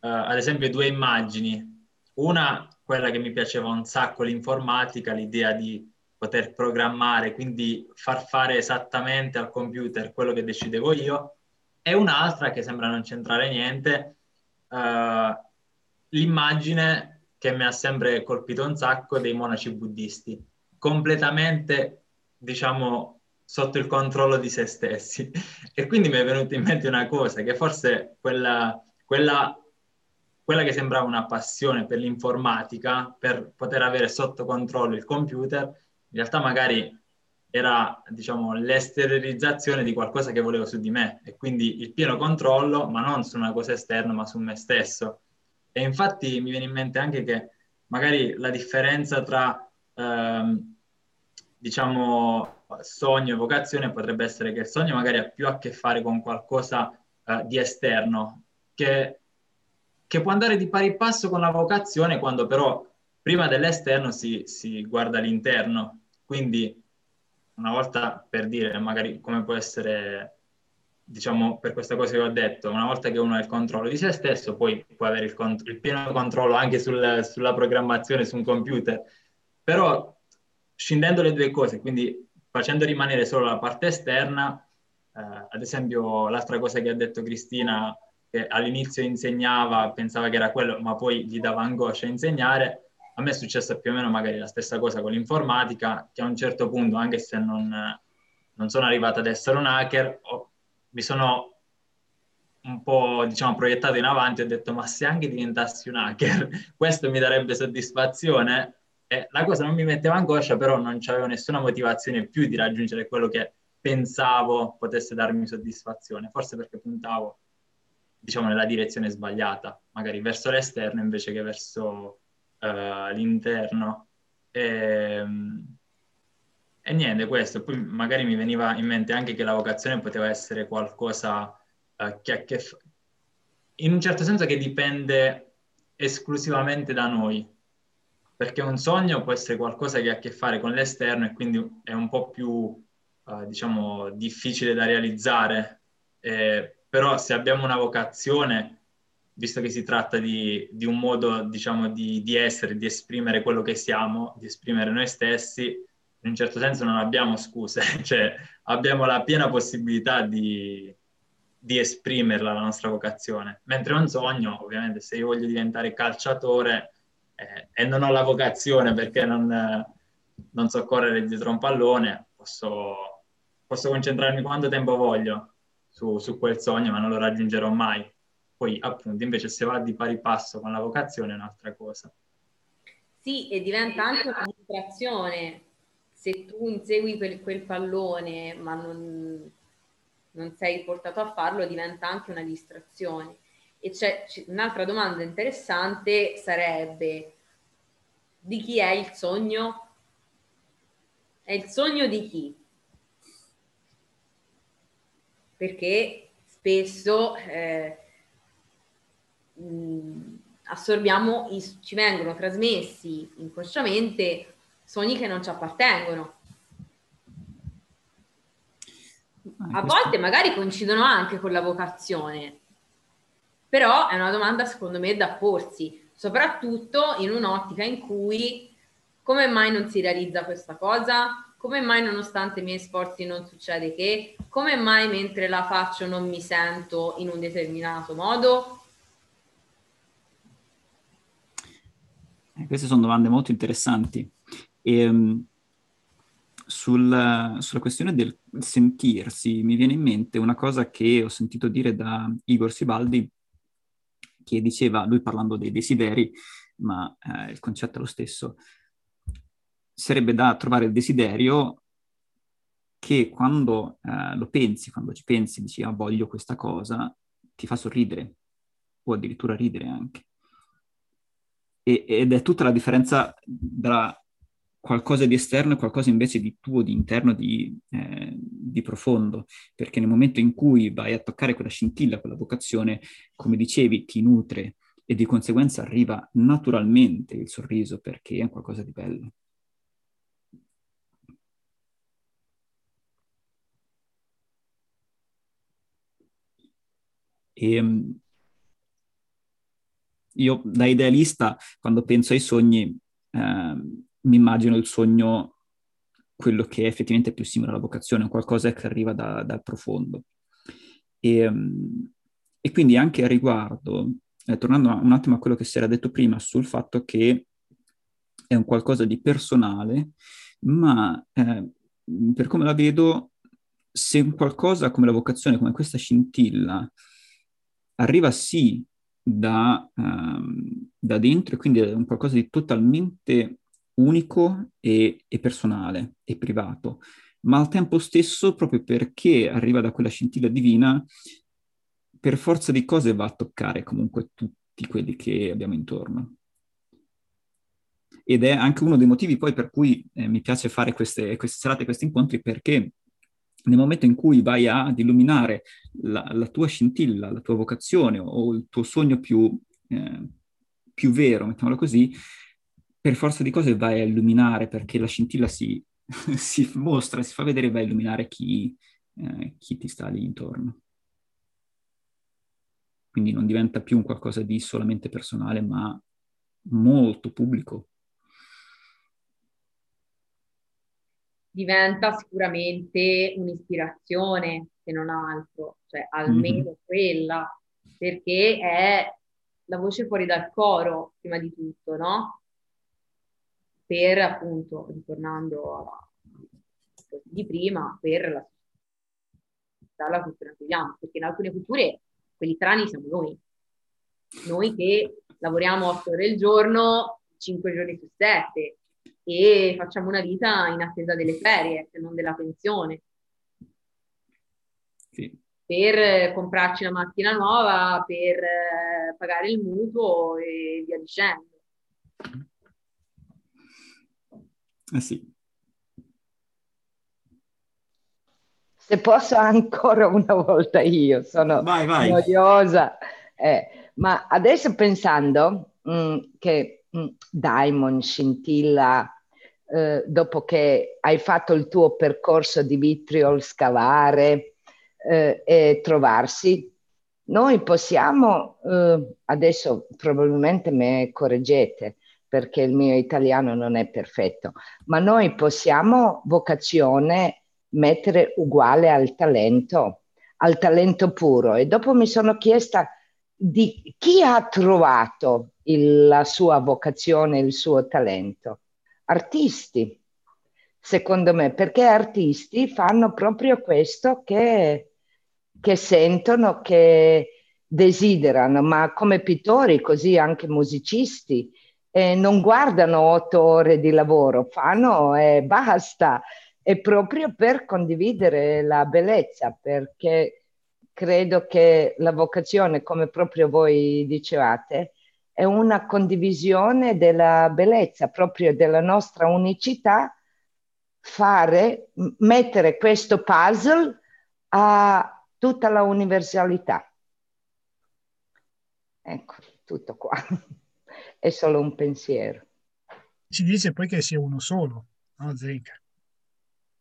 eh, ad esempio due immagini. Una, quella che mi piaceva un sacco, l'informatica, l'idea di poter programmare, quindi far fare esattamente al computer quello che decidevo io, e un'altra che sembra non c'entrare niente, uh, l'immagine che mi ha sempre colpito un sacco dei monaci buddisti, completamente, diciamo, sotto il controllo di se stessi. E quindi mi è venuta in mente una cosa, che forse quella, quella quella che sembrava una passione per l'informatica, per poter avere sotto controllo il computer, in realtà magari era diciamo, l'esteriorizzazione di qualcosa che volevo su di me e quindi il pieno controllo, ma non su una cosa esterna, ma su me stesso. E infatti mi viene in mente anche che magari la differenza tra ehm, diciamo sogno e vocazione potrebbe essere che il sogno magari ha più a che fare con qualcosa eh, di esterno che che può andare di pari passo con la vocazione quando però prima dell'esterno si, si guarda l'interno. Quindi una volta per dire magari come può essere, diciamo, per questa cosa che ho detto, una volta che uno ha il controllo di se stesso, poi può avere il, cont- il pieno controllo anche sul, sulla programmazione su un computer. Però scindendo le due cose, quindi facendo rimanere solo la parte esterna, eh, ad esempio l'altra cosa che ha detto Cristina che all'inizio insegnava, pensava che era quello, ma poi gli dava angoscia a insegnare. A me è successa più o meno magari la stessa cosa con l'informatica, che a un certo punto, anche se non, non sono arrivato ad essere un hacker, ho, mi sono un po' diciamo proiettato in avanti e ho detto ma se anche diventassi un hacker questo mi darebbe soddisfazione e la cosa non mi metteva angoscia però non avevo nessuna motivazione più di raggiungere quello che pensavo potesse darmi soddisfazione forse perché puntavo diciamo, nella direzione sbagliata, magari verso l'esterno invece che verso uh, l'interno. E, ehm, e, niente, questo. Poi magari mi veniva in mente anche che la vocazione poteva essere qualcosa uh, che, che in un certo senso che dipende esclusivamente da noi, perché un sogno può essere qualcosa che ha a che fare con l'esterno e quindi è un po' più, uh, diciamo, difficile da realizzare. Eh, però se abbiamo una vocazione, visto che si tratta di, di un modo, diciamo, di, di, essere, di esprimere quello che siamo, di esprimere noi stessi, in un certo senso non abbiamo scuse, cioè abbiamo la piena possibilità di, di esprimerla la nostra vocazione. Mentre un sogno, ovviamente, se io voglio diventare calciatore eh, e non ho la vocazione perché non, non so correre dietro un pallone, posso, posso concentrarmi quanto tempo voglio su, su quel sogno, ma non lo raggiungerò mai. Poi, appunto, invece, se va di pari passo con la vocazione è un'altra cosa. Sì, e diventa anche una distrazione. Se tu insegui quel, quel pallone, ma non, non sei portato a farlo, diventa anche una distrazione. E c'è, un'altra domanda interessante sarebbe di chi è il sogno? È il sogno di chi? perché spesso eh, mh, assorbiamo, ci vengono trasmessi inconsciamente sogni che non ci appartengono. A volte magari coincidono anche con la vocazione, però è una domanda secondo me da porsi, soprattutto in un'ottica in cui come mai non si realizza questa cosa? Come mai nonostante i miei sforzi non succede che? Come mai mentre la faccio non mi sento in un determinato modo? Eh, queste sono domande molto interessanti. E, um, sul, sulla questione del sentirsi, mi viene in mente una cosa che ho sentito dire da Igor Sibaldi, che diceva, lui parlando dei desideri, ma eh, il concetto è lo stesso, sarebbe da trovare il desiderio che quando eh, lo pensi, quando ci pensi, dici ah, voglio questa cosa, ti fa sorridere o addirittura ridere anche. E, ed è tutta la differenza tra qualcosa di esterno e qualcosa invece di tuo, di interno, di, eh, di, profondo, perché nel momento in cui vai a toccare quella scintilla, quella vocazione, come dicevi, ti nutre e di conseguenza arriva naturalmente il sorriso perché è qualcosa di bello. E, ehm, io da idealista, quando penso ai sogni, eh, mi immagino il sogno, quello che è effettivamente più simile alla vocazione, qualcosa che arriva da, dal profondo. E, ehm, e, quindi anche a riguardo, eh, tornando un attimo a quello che si era detto prima sul fatto che è un qualcosa di personale, ma eh, per come la vedo, se un qualcosa come la vocazione, come questa scintilla, arriva sì da, um, da dentro e quindi è un qualcosa di totalmente unico e, e, personale e privato, ma al tempo stesso, proprio perché arriva da quella scintilla divina, per forza di cose va a toccare comunque tutti quelli che abbiamo intorno. Ed è anche uno dei motivi poi per cui eh, mi piace fare queste, queste serate, questi incontri, perché nel momento in cui vai ad illuminare la, la, tua scintilla, la tua vocazione o il tuo sogno più, eh, più vero, mettiamolo così, per forza di cose vai a illuminare perché la scintilla si, si mostra, si fa vedere e va a illuminare chi, eh, chi ti sta lì intorno. Quindi non diventa più un qualcosa di solamente personale, ma molto pubblico. diventa sicuramente un'ispirazione, se non altro, cioè almeno mm-hmm. quella, perché è la voce fuori dal coro, prima di tutto, no? Per appunto, ritornando a, di prima, per la dalla cultura che viviamo, perché in alcune culture quelli strani siamo noi, noi che lavoriamo otto ore al giorno, cinque giorni su sette, e facciamo una vita in attesa delle ferie, se non della pensione. Sì. Per comprarci una macchina nuova, per eh, pagare il mutuo e via dicendo. Eh sì. Se posso ancora una volta io, sono vai, vai. noiosa. Eh, ma adesso pensando mh, mm, che mh, mm, Diamond scintilla eh, dopo che hai fatto il tuo percorso di vitriol, scavare eh, e trovarsi, noi possiamo, eh, adesso probabilmente me correggete perché il mio italiano non è perfetto, ma noi possiamo vocazione mettere uguale al talento, al talento puro. E dopo mi sono chiesta di chi ha trovato il, la sua vocazione, il suo talento artisti, secondo me, perché artisti fanno proprio questo che, che sentono, che desiderano, ma come pittori, così anche musicisti, eh, non guardano otto ore di lavoro, fanno e basta, è proprio per condividere la bellezza, perché credo che la vocazione, come proprio voi dicevate, è una condivisione della bellezza, proprio della nostra unicità, fare, mettere questo puzzle a, tutta la universalità. Ecco, tutto qua. È solo un pensiero. Si dice poi che sia uno solo, no Zecca?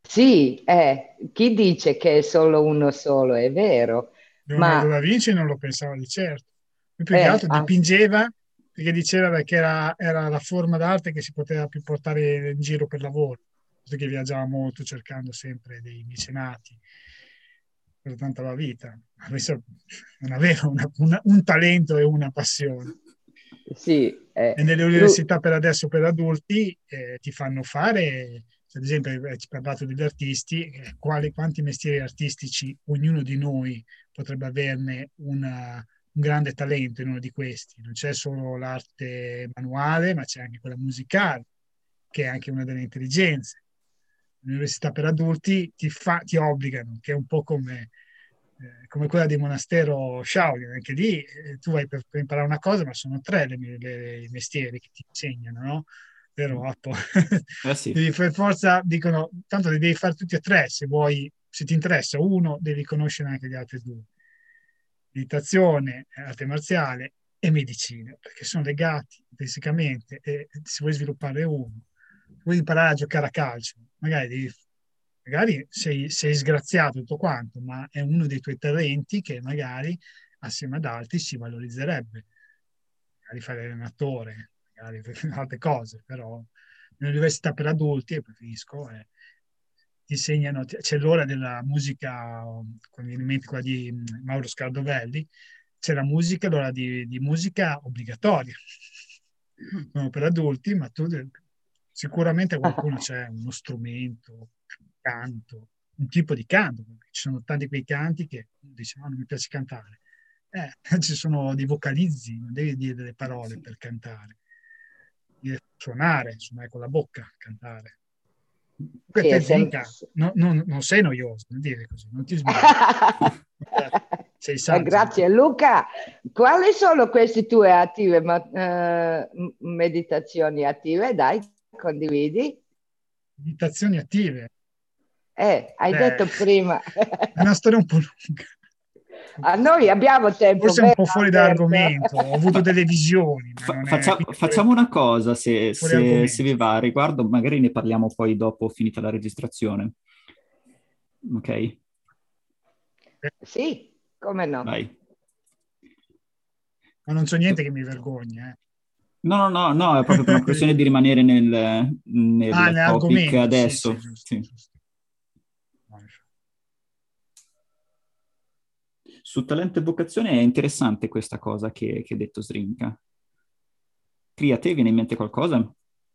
Sì, eh, chi dice che è solo uno solo, è vero. Leonardo ma... da Vinci non lo pensava di certo. Lui più che eh, altro dipingeva perché diceva che era, era, la forma d'arte che si poteva più portare in giro per lavoro, perché viaggiava molto cercando sempre dei mecenati per tanta la vita. Non aveva una, una, un talento e una passione. Sì, eh, e nelle università per adesso per adulti eh, ti fanno fare ad esempio ci parlato degli artisti, eh, quali, quanti mestieri artistici ognuno di noi potrebbe averne una, un grande talento in uno di questi. Non c'è solo l'arte manuale, ma c'è anche quella musicale, che è anche una delle intelligenze. L'università per adulti ti, fa, ti obbligano, che è un po' come, eh, come quella di monastero Shaolin, anche lì eh, tu vai per, per, imparare una cosa, ma sono tre le, le, i mestieri che ti insegnano, no? vero Appo? Eh sì. devi per forza, dicono, tanto li devi fare tutti e tre, se vuoi, se ti interessa uno, devi conoscere anche gli altri due. Meditazione, arte marziale e medicina, perché sono legati intrinsecamente e se vuoi sviluppare uno, vuoi imparare a giocare a calcio, magari devi magari sei, sei, sgraziato tutto quanto, ma è uno dei tuoi talenti che magari assieme ad altri si valorizzerebbe. Magari fare l'allenatore, magari altre cose, però nell'università per adulti, e preferisco, eh, ti insegnano, c'è l'ora della musica, con in mente quella di mm, Mauro Scardovelli, c'è la musica, l'ora di, di musica obbligatoria, non per adulti, ma tu sicuramente qualcuno c'è uno strumento, canto, un tipo di canto, perché ci sono tanti quei canti che dice no, non mi piace cantare. Eh, ci sono dei vocalizzi, non devi dire delle parole per cantare suonare, suonare con la bocca, cantare. Sì, sempre... no, no, non sei noioso, non dire così, non ti sbagli. sei saggio. Grazie Luca. Quali sono queste tue attive uh, meditazioni attive? Dai, condividi. Meditazioni attive. Eh, hai Beh, detto prima. È una storia un po' lunga. A noi abbiamo tempo. Forse è un po' fuori dall'argomento, ho avuto delle visioni. Fa- faccia- facciamo una cosa, se, se, se, vi va, a riguardo, magari ne parliamo poi dopo finita la registrazione. Ok? Sì, come no. Vai. Ma non c'è niente che mi vergogna. Eh. No, no, no, no, è proprio per una questione di rimanere nel, nel ah, topic adesso. Sì, sì, sì. Su talento e vocazione è interessante questa cosa che, che ha detto Srinka. Cri, a te viene in mente qualcosa?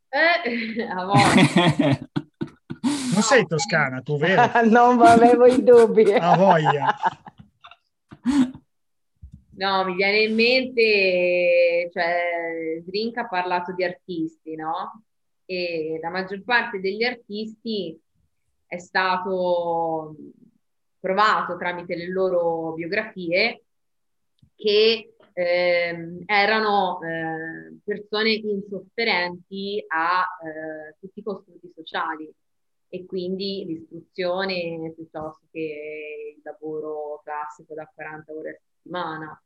Eh, a volte. non sei toscana, tu vero? non avevo i dubbi. A voglia. No, mi viene in mente, cioè, Srinka ha parlato di artisti, no? E la maggior parte degli artisti è stato provato tramite le loro biografie che eh, erano eh, persone insofferenti a eh, tutti i costrutti sociali e quindi l'istruzione piuttosto che il lavoro classico da 40 ore a settimana.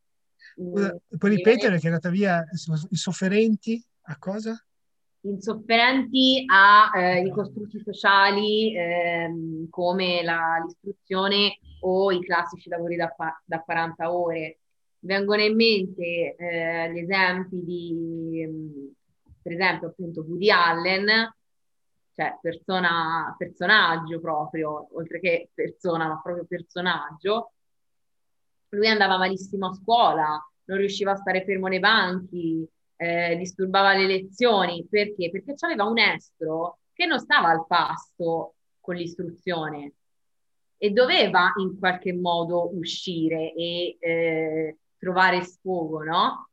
Mm, puoi ripetere che è andata via insofferenti a cosa? Insofferenti ai eh, costrutti sociali ehm, come la, l'istruzione o i classici lavori da, da 40 ore. Vengono in mente eh, gli esempi di, mm, per esempio, appunto Woody Allen, cioè persona, personaggio proprio, oltre che persona, ma proprio personaggio. Lui andava malissimo a scuola, non riusciva a stare fermo nei banchi, eh, disturbava le lezioni. Perché? Perché aveva un estro che non stava al pasto con l'istruzione e doveva in qualche modo uscire e eh, trovare sfogo, no?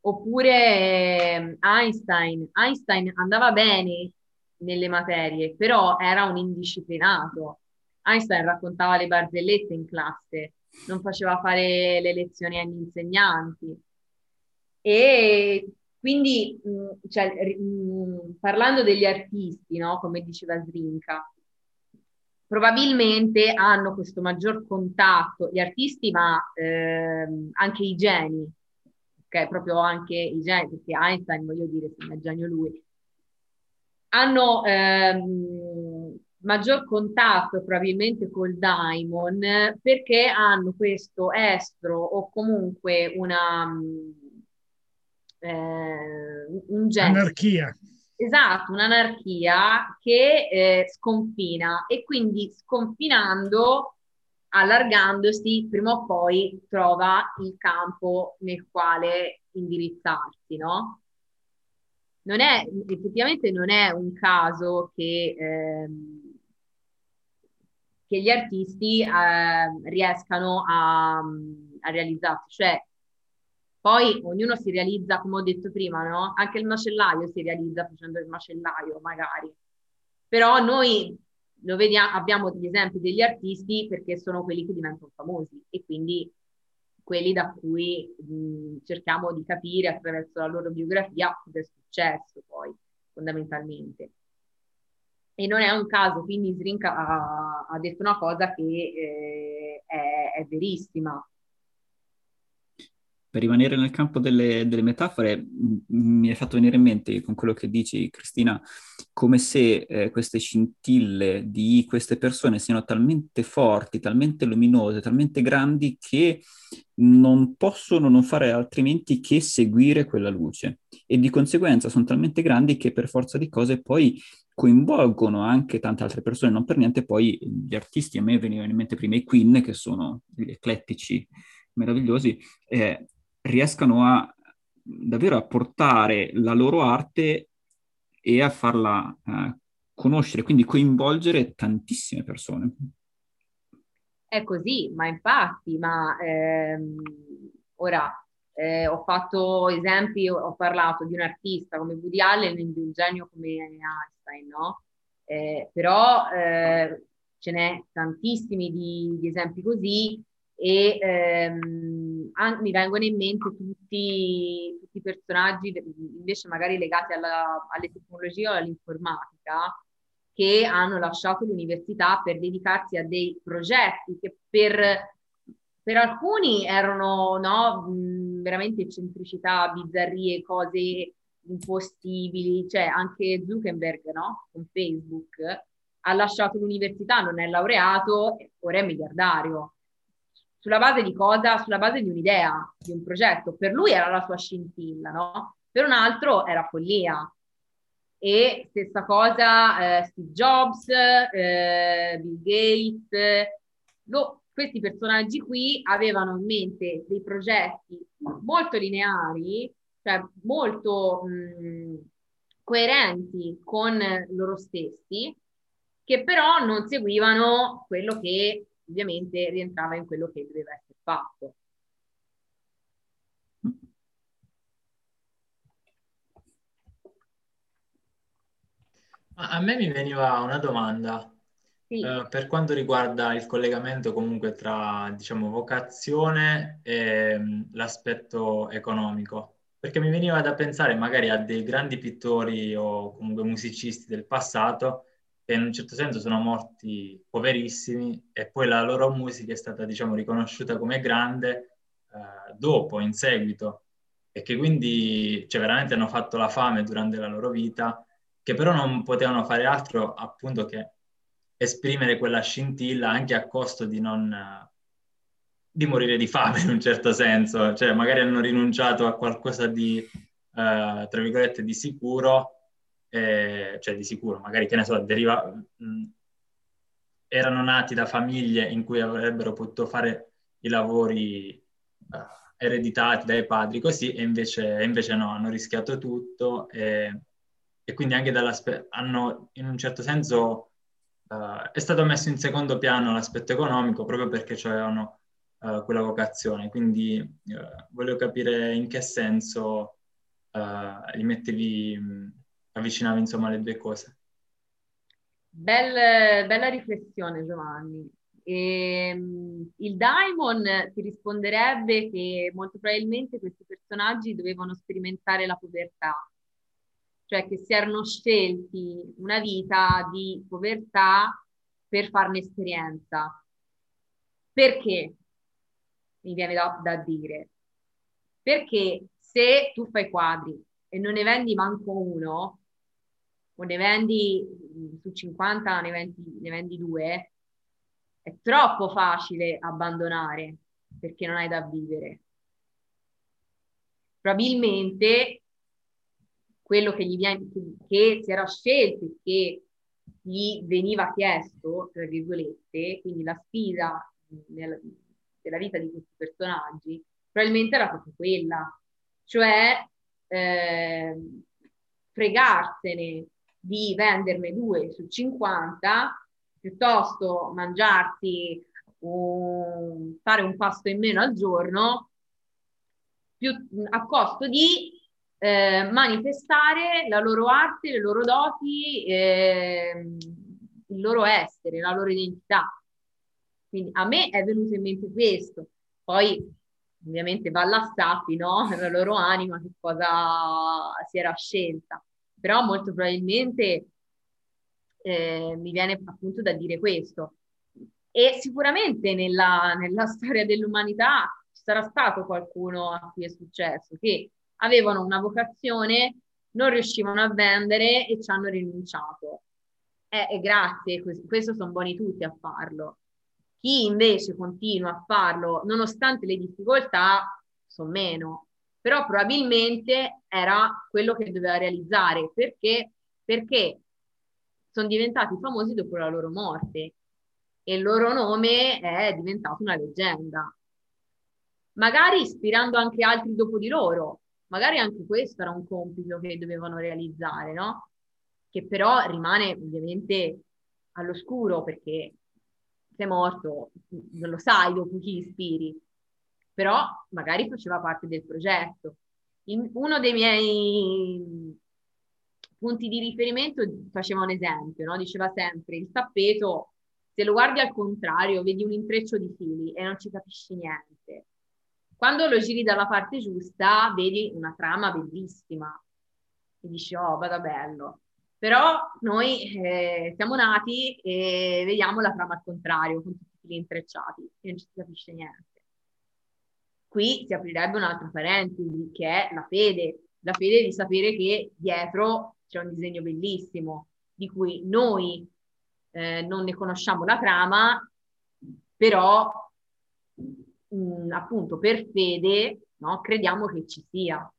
Oppure eh, Einstein. Einstein andava bene nelle materie, però era un indisciplinato. Einstein raccontava le barzellette in classe, non faceva fare le lezioni agli insegnanti. E quindi, cioè, parlando degli artisti, no? come diceva Srinka, probabilmente hanno questo maggior contatto, gli artisti, ma ehm, anche i geni, ok? Proprio anche i geni, perché Einstein, voglio dire, se è genio lui, hanno ehm, maggior contatto probabilmente col daimon perché hanno questo estro o comunque una eh, un genere. Anarchia. Esatto, un'anarchia che eh, sconfina e quindi sconfinando, allargandosi, prima o poi trova il campo nel quale indirizzarsi, no? Non è, effettivamente non è un caso che, ehm, che gli artisti eh, riescano a, a realizzarsi, cioè poi ognuno si realizza, come ho detto prima, no? Anche il macellaio si realizza facendo il macellaio, magari. Però noi lo vediamo, abbiamo degli esempi degli artisti perché sono quelli che diventano famosi e quindi quelli da cui mh, cerchiamo di capire attraverso la loro biografia cosa è successo poi, fondamentalmente. E non è un caso, quindi Srink ha, ha detto una cosa che eh, è, è verissima, per rimanere nel campo delle, delle, metafore, mi è fatto venire in mente con quello che dici, Cristina, come se eh, queste scintille di queste persone siano talmente forti, talmente luminose, talmente grandi che non possono non fare altrimenti che seguire quella luce. E di conseguenza sono talmente grandi che per forza di cose poi coinvolgono anche tante altre persone, non per niente poi gli artisti, a me venivano in mente prima i Queen, che sono eclettici meravigliosi, eh, riescano a davvero a portare la loro arte e a farla uh, conoscere, quindi coinvolgere tantissime persone. È così, ma infatti, ma ehm, ora eh, ho fatto esempi, ho parlato di un artista come Woody Allen, di un genio come Einstein, no? Eh, però eh, ce n'è tantissimi di, di esempi così e ehm, mi vengono in mente tutti, tutti, i personaggi invece magari legati alla, alle tecnologie o all'informatica che hanno lasciato l'università per dedicarsi a dei progetti che per, per alcuni erano no, veramente eccentricità, bizzarrie, cose impossibili, cioè anche Zuckerberg no? con Facebook ha lasciato l'università, non è laureato, ora è miliardario sulla base di cosa? Sulla base di un'idea, di un progetto. Per lui era la sua scintilla, no? Per un altro era follia. E stessa cosa eh, Steve Jobs, eh, Bill Gates, lo, questi personaggi qui avevano in mente dei progetti molto lineari, cioè molto mh, coerenti con loro stessi, che però non seguivano quello che ovviamente rientrava in quello che doveva essere fatto. A me mi veniva una domanda sì. eh, per quanto riguarda il collegamento comunque tra, diciamo, vocazione e mh, mm, l'aspetto economico, perché mi veniva da pensare magari a dei grandi pittori o comunque musicisti del passato che in un certo senso sono morti poverissimi e poi la loro musica è stata, diciamo, riconosciuta come grande eh, dopo, in seguito, e che quindi cioè, veramente hanno fatto la fame durante la loro vita, che però non potevano fare altro appunto che esprimere quella scintilla anche a costo di non... di morire di fame in un certo senso, cioè magari hanno rinunciato a qualcosa di, eh, tra virgolette, di sicuro eh, cioè di sicuro, magari che ne so, deriva, mh, erano nati da famiglie in cui avrebbero potuto fare i lavori uh, ereditati dai padri così, e invece, invece no, hanno rischiato tutto e, e quindi anche hanno in un certo senso, uh, è stato messo in secondo piano l'aspetto economico proprio perché avevano uh, quella vocazione, quindi volevo capire in che senso li mettevi... Avvicinavi insomma le due cose. Bel, bella riflessione Giovanni. E, um, il Daimon ti risponderebbe che molto probabilmente questi personaggi dovevano sperimentare la povertà, cioè che si erano scelti una vita di povertà per farne esperienza. Perché? Mi viene da, da dire. Perché se tu fai quadri e non ne vendi manco uno, o ne vendi su 50, ne vendi, ne vendi due, è troppo facile abbandonare perché non hai da vivere. Probabilmente quello che, gli viene, che si era scelto e che gli veniva chiesto, tra virgolette, quindi la sfida nella, della vita di questi personaggi, probabilmente era proprio quella, cioè eh, fregarsene di venderne due su 50 piuttosto mangiarti un, fare un pasto in meno al giorno più, a costo di eh, manifestare la loro arte, le loro doti, eh, il loro essere, la loro identità. Quindi a me è venuto in mente questo. Poi ovviamente va alla Staffi, no? La loro anima, che cosa si era scelta. Però molto probabilmente eh, mi viene appunto da dire questo. E sicuramente nella, nella storia dell'umanità ci sarà stato qualcuno a cui è successo, che avevano una vocazione, non riuscivano a vendere e ci hanno rinunciato. Eh, e grazie, questo sono buoni tutti a farlo. Chi invece continua a farlo nonostante le difficoltà, sono meno. Però probabilmente era quello che doveva realizzare. Perché? Perché sono diventati famosi dopo la loro morte e il loro nome è diventato una leggenda. Magari ispirando anche altri dopo di loro, magari anche questo era un compito che dovevano realizzare, no? Che però rimane ovviamente all'oscuro perché sei morto, non lo sai dopo chi ispiri, però magari faceva parte del progetto. In, uno dei miei punti di riferimento faceva un esempio, no? diceva sempre il tappeto, se lo guardi al contrario, vedi un intreccio di fili e non ci capisci niente. Quando lo giri dalla parte giusta, vedi una trama bellissima e dici, oh, vada bello. Però noi eh, siamo nati e vediamo la trama al contrario, con tutti i fili intrecciati e non ci capisce niente. Qui si aprirebbe un'altra parentesi, che è la fede, la fede di sapere che dietro c'è un disegno bellissimo di cui noi eh, non ne conosciamo la trama, però mh, mm, appunto per fede no, crediamo che ci sia.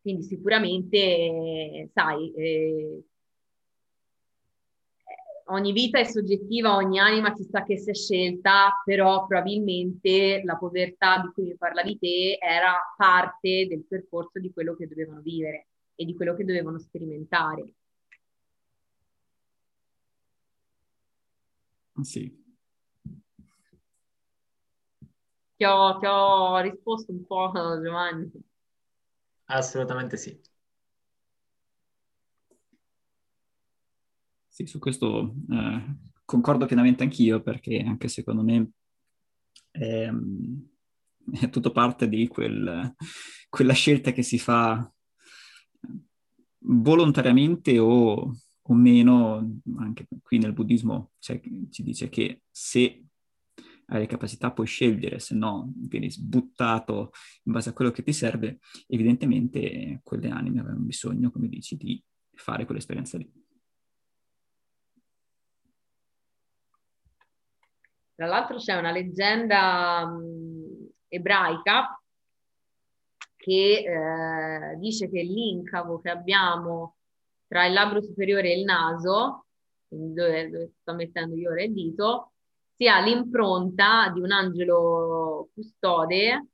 Quindi sicuramente, sai, eh, ogni vita è soggettiva, ogni anima chissà che si è scelta, però probabilmente la povertà di cui mi parlavi te era parte del percorso di quello che dovevano vivere e di quello che dovevano sperimentare. Sì. Ti ho, ti ho risposto un po', Giovanni. Assolutamente sì. Sì, su questo eh, concordo pienamente anch'io perché anche secondo me è, è tutto parte di quel, quella scelta che si fa volontariamente o, o meno, anche qui nel buddismo cioè, ci dice che se hai le capacità puoi scegliere, se no vieni sbuttato in base a quello che ti serve, evidentemente quelle anime avevano bisogno, come dici, di fare quell'esperienza lì. Tra l'altro c'è una leggenda mh, ebraica che eh, dice che l'incavo che abbiamo tra il labbro superiore e il naso, dove, dove sto mettendo io ora il dito, sia l'impronta di un angelo custode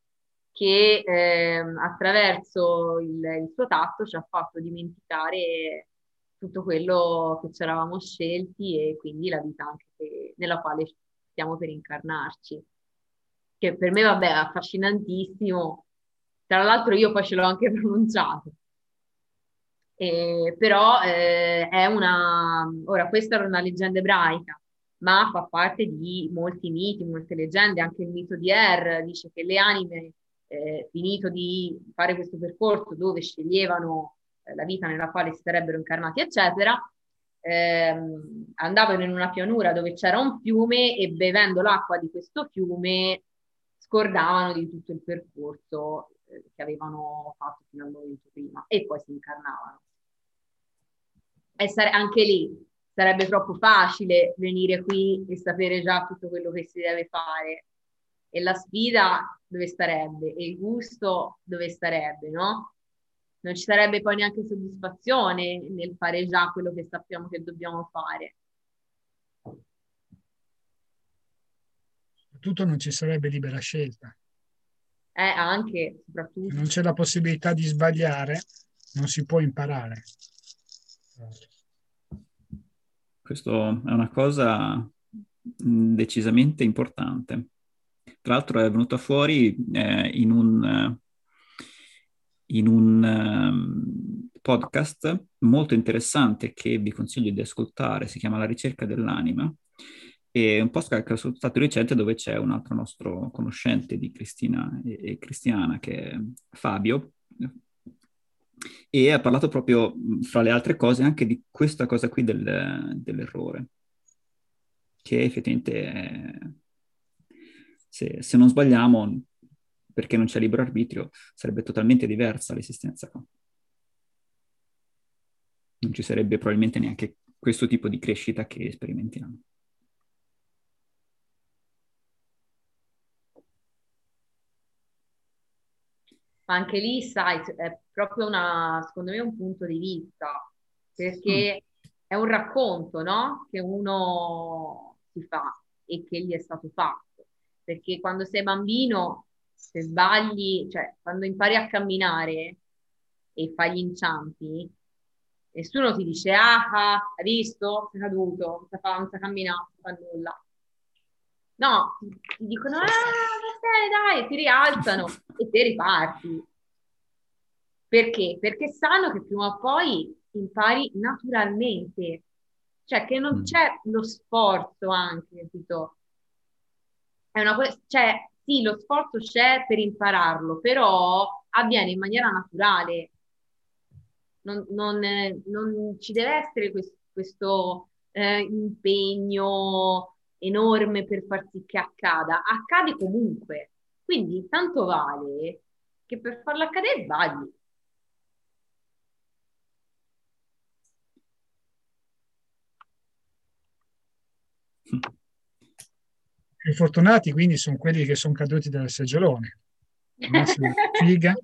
che eh, attraverso il, il, suo tatto ci ha fatto dimenticare tutto quello che ci eravamo scelti e quindi la vita anche che, nella quale stiamo per incarnarci. Che per me, vabbè, è affascinantissimo. Tra l'altro io poi ce l'ho anche pronunciato. Eh, però eh, è una... Ora, questa era una leggenda ebraica, ma fa parte di molti miti, molte leggende. Anche il mito di Er dice che le anime, eh, finito di fare questo percorso dove sceglievano eh, la vita nella quale si sarebbero incarnati, eccetera, ehm, andavano in una pianura dove c'era un fiume e bevendo l'acqua di questo fiume scordavano di tutto il percorso eh, che avevano fatto fino al momento prima e poi si incarnavano. E sare- anche lì sarebbe troppo facile venire qui e sapere già tutto quello che si deve fare. E la sfida dove starebbe? E il gusto dove starebbe, no? Non ci sarebbe poi neanche soddisfazione nel fare già quello che sappiamo che dobbiamo fare. Soprattutto non ci sarebbe libera scelta. Eh, anche, soprattutto. Non c'è la possibilità di sbagliare, non si può imparare. Questo è una cosa mm, decisamente importante. Tra l'altro è venuta fuori eh, in un, in un um, podcast molto interessante che vi consiglio di ascoltare, si chiama La ricerca dell'anima, e un podcast che ho ascoltato recente dove c'è un altro nostro conoscente di Cristina e, e Cristiana che è Fabio, e ha parlato proprio, fra le altre cose, anche di questa cosa qui del, dell'errore, che effettivamente è, se, se, non sbagliamo, perché non c'è libero arbitrio, sarebbe totalmente diversa l'esistenza qua. Non ci sarebbe probabilmente neanche questo tipo di crescita che sperimentiamo. ma anche lì, sai, è proprio una, secondo me, un punto di vista, perché mm. è un racconto, no? Che uno si fa e che gli è stato fatto. Perché quando sei bambino, se sbagli, cioè quando impari a camminare e fai gli inciampi, nessuno ti dice, ah, ah hai visto? Sei caduto, non sa, camminare, non fa nulla. No, ti dicono, ah, dai, dai, ti rialzano e te riparti. Perché? Perché sanno che prima o poi impari naturalmente, cioè che non mm. c'è lo sforzo anche, capito? È una cosa, cioè, sì, lo sforzo c'è per impararlo, però avviene in maniera naturale. Non, non, non ci deve essere questo, questo eh, impegno enorme per far sì che accada, accade comunque. Quindi tanto vale che per farlo accadere sbagli. Più fortunati quindi sono quelli che sono caduti dal seggiolone. Figa.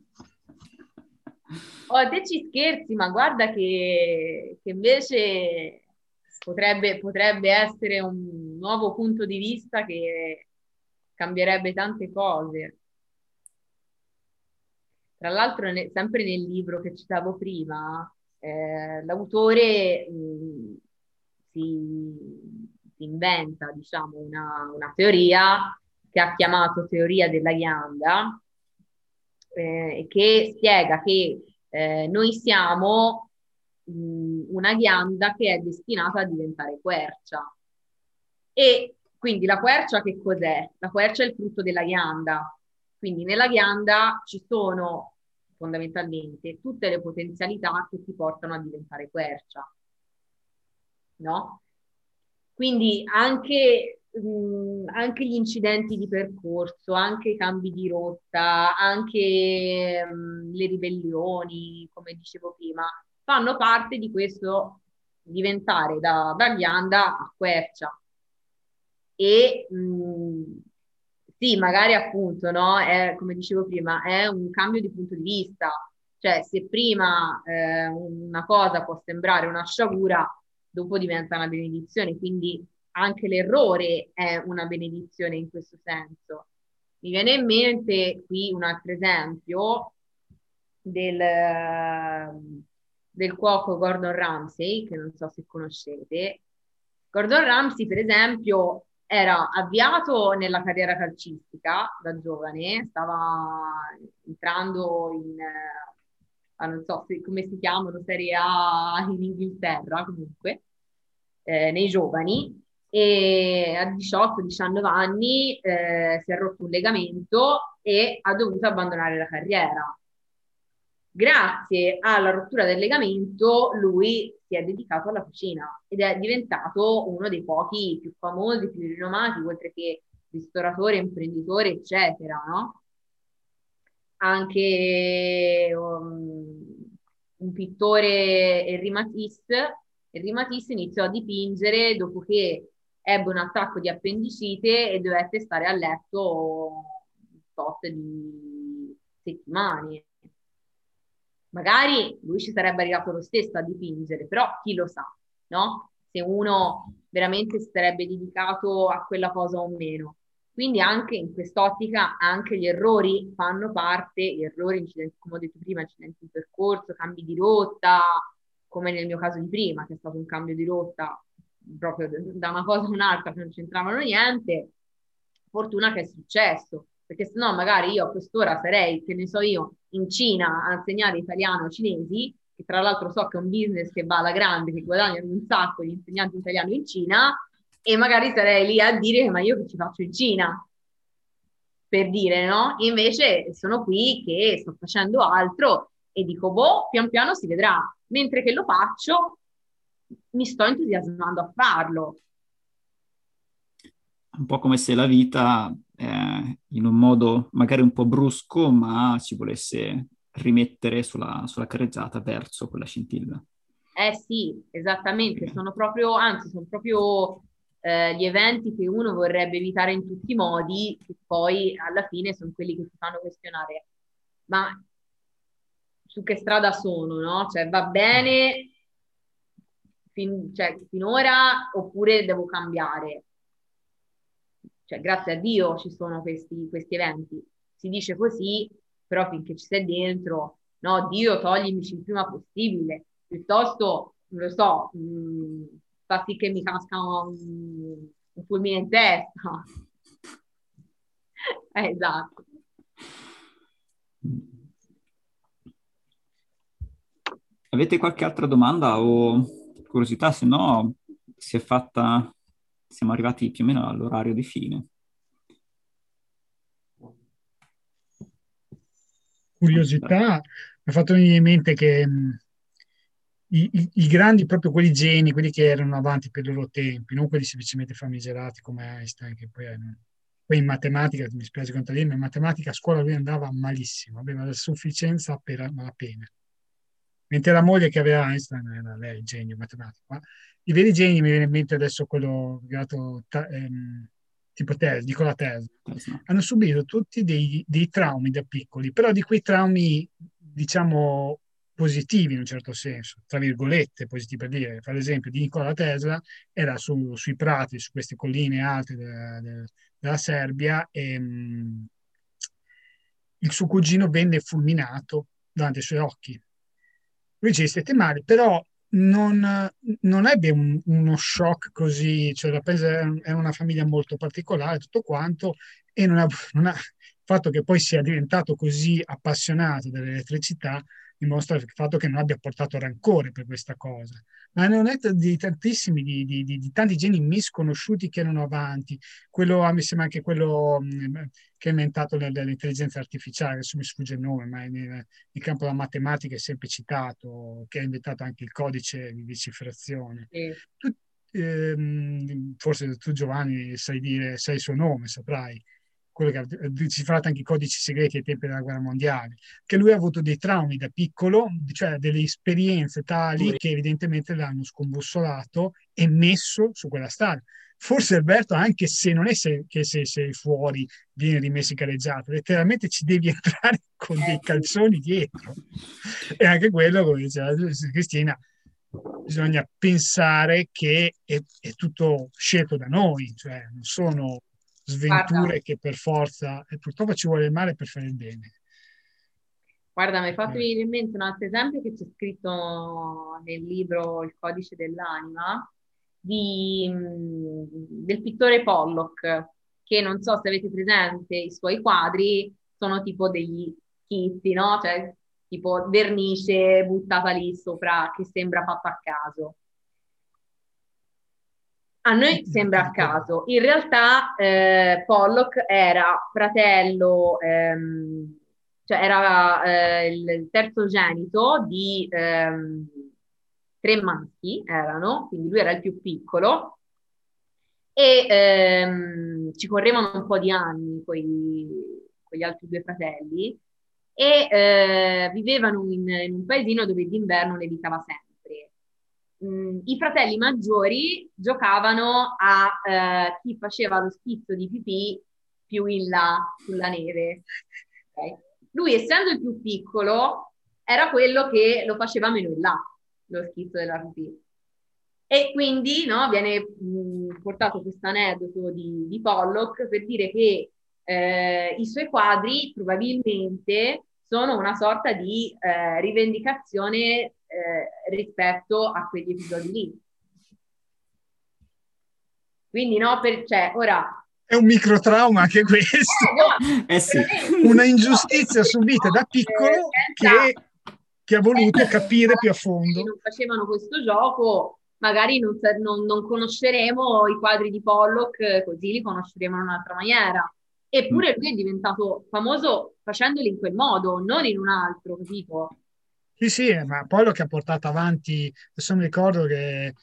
Oh, te ci scherzi, ma guarda che, che invece potrebbe, potrebbe essere un nuovo punto di vista che cambierebbe tante cose. Tra l'altro, ne, sempre nel libro che citavo prima, eh, l'autore mh, si, si, inventa, diciamo, una, una, teoria che ha chiamato teoria della ghianda, eh, che spiega che eh, noi siamo una ghianda che è destinata a diventare quercia. E quindi la quercia che cos'è? La quercia è il frutto della ghianda. Quindi nella ghianda ci sono fondamentalmente tutte le potenzialità che ti portano a diventare quercia. No? Quindi anche, mh, anche gli incidenti di percorso, anche i cambi di rotta, anche mh, le ribellioni, come dicevo prima, fanno parte di questo diventare da, da ghianda a quercia. E mh, mm, sì, magari appunto, no? È, come dicevo prima, è un cambio di punto di vista. Cioè, se prima eh, una cosa può sembrare una sciagura, dopo diventa una benedizione. Quindi anche l'errore è una benedizione in questo senso. Mi viene in mente qui un altro esempio del, del cuoco Gordon Ramsay, che non so se conoscete. Gordon Ramsay, per esempio, era avviato nella carriera calcistica da giovane, stava entrando in, eh, non so se, come si chiamano, Serie A in Inghilterra comunque, eh, nei giovani, e a 18-19 anni eh, si è rotto un legamento e ha dovuto abbandonare la carriera grazie alla rottura del legamento lui si è dedicato alla cucina ed è diventato uno dei pochi più famosi, più rinomati, oltre che ristoratore, imprenditore, eccetera, no? Anche um, un pittore Henri Matisse, Henri Matisse iniziò a dipingere dopo che ebbe un attacco di appendicite e dovette stare a letto un tot di settimane. Magari lui ci sarebbe arrivato lo stesso a dipingere, però chi lo sa, no? Se uno veramente si sarebbe dedicato a quella cosa o meno. Quindi anche in quest'ottica anche gli errori fanno parte, gli errori, incidenti, come ho detto prima, incidenti di percorso, cambi di rotta, come nel mio caso di prima, che è stato un cambio di rotta proprio da una cosa a un'altra che non c'entravano niente, fortuna che è successo, perché se no magari io a quest'ora sarei, che ne so io, in Cina a insegnare italiano cinesi, che tra l'altro so che è un business che va alla grande, che guadagnano un sacco di insegnanti italiani in Cina, e magari sarei lì a dire ma io che ci faccio in Cina, per dire, no? Invece sono qui che sto facendo altro e dico, boh, pian piano si vedrà. Mentre che lo faccio, mi sto entusiasmando a farlo. Un po' come se la vita, eh, in un modo magari un po' brusco, ma ci volesse rimettere sulla, sulla carreggiata verso quella scintilla. Eh sì, esattamente, sono proprio, anzi, sono proprio eh, gli eventi che uno vorrebbe evitare in tutti i modi, che poi alla fine sono quelli che ti fanno questionare, ma su che strada sono, no? Cioè va bene fin, cioè, finora oppure devo cambiare? Cioè, grazie a Dio ci sono questi, questi eventi. Si dice così, però finché ci sei dentro, no, Dio toglimi il prima possibile, piuttosto, non lo so, mh, mm, fa sì che mi casca un, un fulmine in testa. eh, esatto. Avete qualche altra domanda o curiosità? Se no, si è fatta, siamo arrivati più o meno all'orario di fine. Curiosità, mi ha fatto venire in mente che i, i, i, grandi, proprio quei geni, quelli che erano avanti per i loro tempi, non quelli semplicemente famigerati come Einstein, che poi, erano, poi in matematica, mi spiace contadino, in matematica a scuola lui andava malissimo, aveva la sufficienza per malapena. Mentre la moglie che aveva Einstein era lei, il genio matematico. Ma i veri geni mi viene in mente adesso quello legato ehm, tipo Tesla, Nicola Tesla, hanno subito tutti dei, dei traumi da piccoli, però di quei traumi, diciamo, positivi in un certo senso, tra virgolette positivi per dire, per esempio di Nikola Tesla era su, sui prati, su queste colline alte de, de, della Serbia e mh, mm, il suo cugino venne fulminato davanti ai suoi occhi. Lui ci stette male, però non, non ebbe un, uno shock così, cioè la Pesa è una famiglia molto particolare, tutto quanto, e non ha, non ha, il fatto che poi sia diventato così appassionato dell'elettricità dimostra il fatto che non abbia portato rancore per questa cosa. Ma non è di tantissimi, di, di, di, di tanti geni misconosciuti che erano avanti. Quello, mi sembra anche quello mh, mm, che ha inventato l'intelligenza artificiale, adesso mi sfugge il nome, ma nel, nel, campo della matematica è sempre citato, che ha inventato anche il codice di decifrazione. Sì. Tu, ehm, forse tu Giovanni sai dire, sai il suo nome, saprai quello che ha decifrato anche i codici segreti ai tempi della guerra mondiale, che lui ha avuto dei traumi da piccolo, cioè delle esperienze tali che evidentemente l'hanno scombussolato e messo su quella strada. Forse Alberto, anche se non è se, che se sei fuori viene rimesso in careggiato, letteralmente ci devi entrare con dei calzoni dietro. E anche quello, come diceva Cristina, bisogna pensare che è, è tutto scelto da noi, cioè non sono sventure Guarda. che per forza, e purtroppo ci vuole il male per fare il bene. Guarda, mi hai fatto eh. venire in mente un altro esempio che c'è scritto nel libro Il codice dell'anima di, mm, del pittore Pollock, che non so se avete presente i suoi quadri, sono tipo degli schizzi, no? Cioè tipo vernice buttata lì sopra che sembra fatta a caso. A noi sembra a caso, in realtà eh, Pollock era fratello ehm, cioè era eh, il terzogenito di ehm, tre maschi, erano, quindi lui era il più piccolo, e ehm, ci correvano un po' di anni con gli altri due fratelli, e eh, vivevano in, in, un paesino dove d'inverno nevicava sempre. Mm, I fratelli maggiori giocavano a eh, chi faceva lo schizzo di pipì più in là sulla neve. Okay. Lui, essendo il più piccolo, era quello che lo faceva meno in là, lo schizzo della pipì. E quindi no, viene mh, mm, portato questo aneddoto di, di Pollock per dire che eh, i suoi quadri probabilmente sono una sorta di eh, rivendicazione eh, rispetto a quegli episodi lì. Quindi no, per, cioè, ora... È un microtrauma anche questo. Eh, eh sì. Una ingiustizia subita da piccolo che, che ha voluto capire più a fondo. Non facevano questo gioco, magari non, non, non conosceremo i quadri di Pollock, così li conosceremo in un'altra maniera. Eppure lui è diventato famoso facendoli in quel modo, non in un altro, capito? Sì, sì, ma poi lo che ha portato avanti, adesso mi ricordo che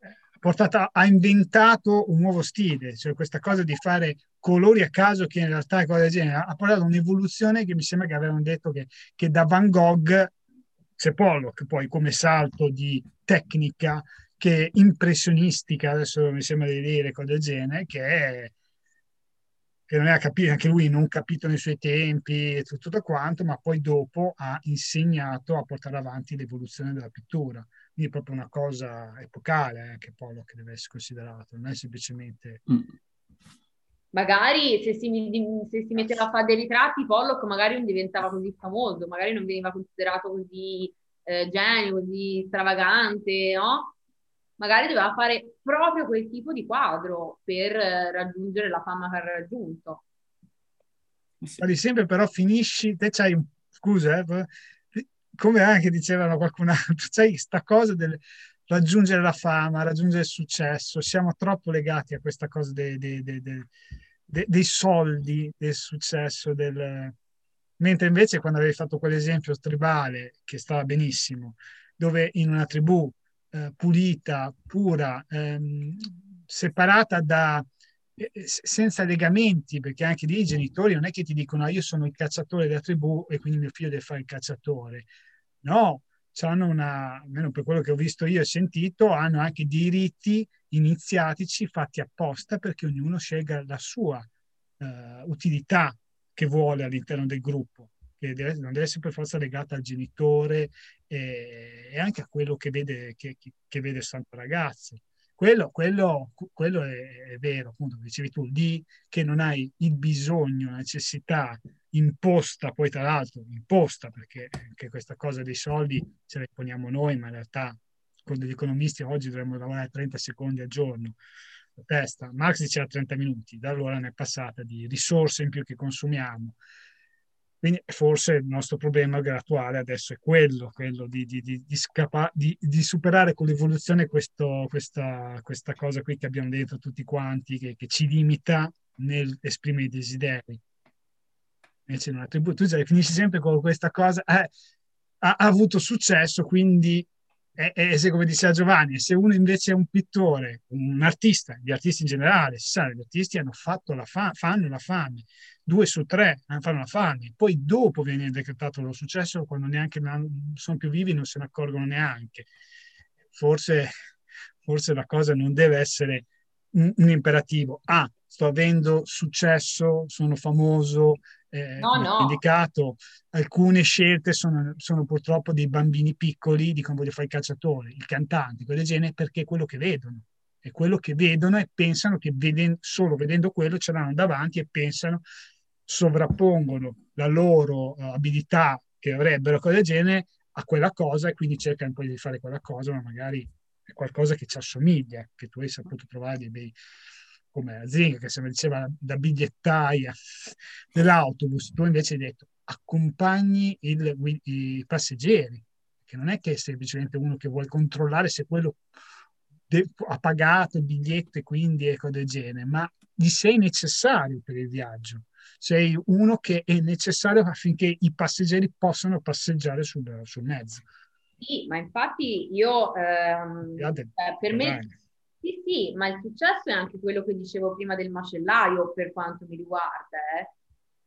ha, portato, ha inventato un nuovo stile, cioè questa cosa di fare colori a caso che in realtà è cosa del genere, ha portato un'evoluzione che mi sembra che avevano detto che, che da Van Gogh c'è Pollock poi come salto di tecnica che impressionistica, adesso mi sembra di dire cosa del genere, che è che non era capito, anche lui non capito nei suoi tempi e tutto, tutto quanto, ma poi dopo ha insegnato a portare avanti l'evoluzione della pittura. Quindi è proprio una cosa epocale anche Polo che deve essere considerato, non è semplicemente... Mm. Magari se si, se si, metteva a fare dei ritratti, Pollock magari non diventava così famoso, magari non veniva considerato così eh, genio, così stravagante, no? Magari doveva fare proprio quel tipo di quadro per eh, raggiungere la fama che ha raggiunto. Sì. sempre però finisci, te c'hai, scusa, eh, come anche dicevano qualcun altro, c'hai questa cosa del raggiungere la fama, raggiungere il successo, siamo troppo legati a questa cosa dei, dei, dei, dei soldi, del successo, del... mentre invece quando avevi fatto quell'esempio tribale, che stava benissimo, dove in una tribù eh, pulita, pura, ehm, separata da eh, eh senza legamenti, perché anche lì i genitori non è che ti dicono ah, io sono il cacciatore della tribù e quindi mio figlio deve fare il cacciatore. No, hanno una, almeno per quello che ho visto io e sentito, hanno anche diritti iniziatici fatti apposta perché ognuno scelga la sua uh, utilità che vuole all'interno del gruppo che deve, non deve essere per forza legata al genitore e, e anche a quello che vede, che, che vede santo ragazzo. Quello, quello, quello è, è, vero, appunto, dicevi tu, lì che non hai il bisogno, la necessità imposta, poi tra l'altro imposta, perché anche questa cosa dei soldi ce la poniamo noi, ma in realtà con degli economisti oggi dovremmo lavorare 30 secondi al giorno testa. Marx diceva 30 minuti, da allora ne è passata di risorse in più che consumiamo quindi forse il nostro problema attuale adesso è quello, quello di, di, di, di, scapa- superare con l'evoluzione questo, questa, questa, cosa qui che abbiamo dentro tutti quanti, che, che ci limita nell'esprimere i desideri. Invece in una tribù tu finisci sempre con questa cosa, eh, ha, ha avuto successo, quindi e, e, come diceva Giovanni, se uno invece è un pittore, un artista, gli artisti in generale, si sa, gli artisti hanno fatto la fa- fanno la fame, due su tre fanno la fame, poi dopo viene decretato lo successo quando neanche sono più vivi non se ne accorgono neanche. Forse, forse la cosa non deve essere un, un imperativo. Ah, sto avendo successo, sono famoso, eh, no, no. indicato, alcune scelte sono, sono, purtroppo dei bambini piccoli, dicono voglio fare il calciatore, il cantante, quelle genere, perché è quello che vedono. È quello che vedono e pensano che veden- solo vedendo quello ce l'hanno davanti e pensano, sovrappongono la loro uh, abilità che avrebbero, del genere, a quella cosa e quindi cercano poi di fare quella cosa, ma magari è qualcosa che ci assomiglia, che tu hai saputo trovare dei bei come Azinga che se mi diceva da bigliettaia dell'autobus, tu invece hai detto accompagni il, i passeggeri, che non è che è semplicemente uno che vuole controllare se quello de- ha pagato il biglietto e quindi ecco del genere, ma gli sei necessario per il viaggio. sei uno che è necessario affinché i passeggeri possano passeggiare sul, sul mezzo. Sì, ma infatti io, ehm, eh, per me, sì, sì, ma il successo è anche quello che dicevo prima del macellaio per quanto mi riguarda. Eh.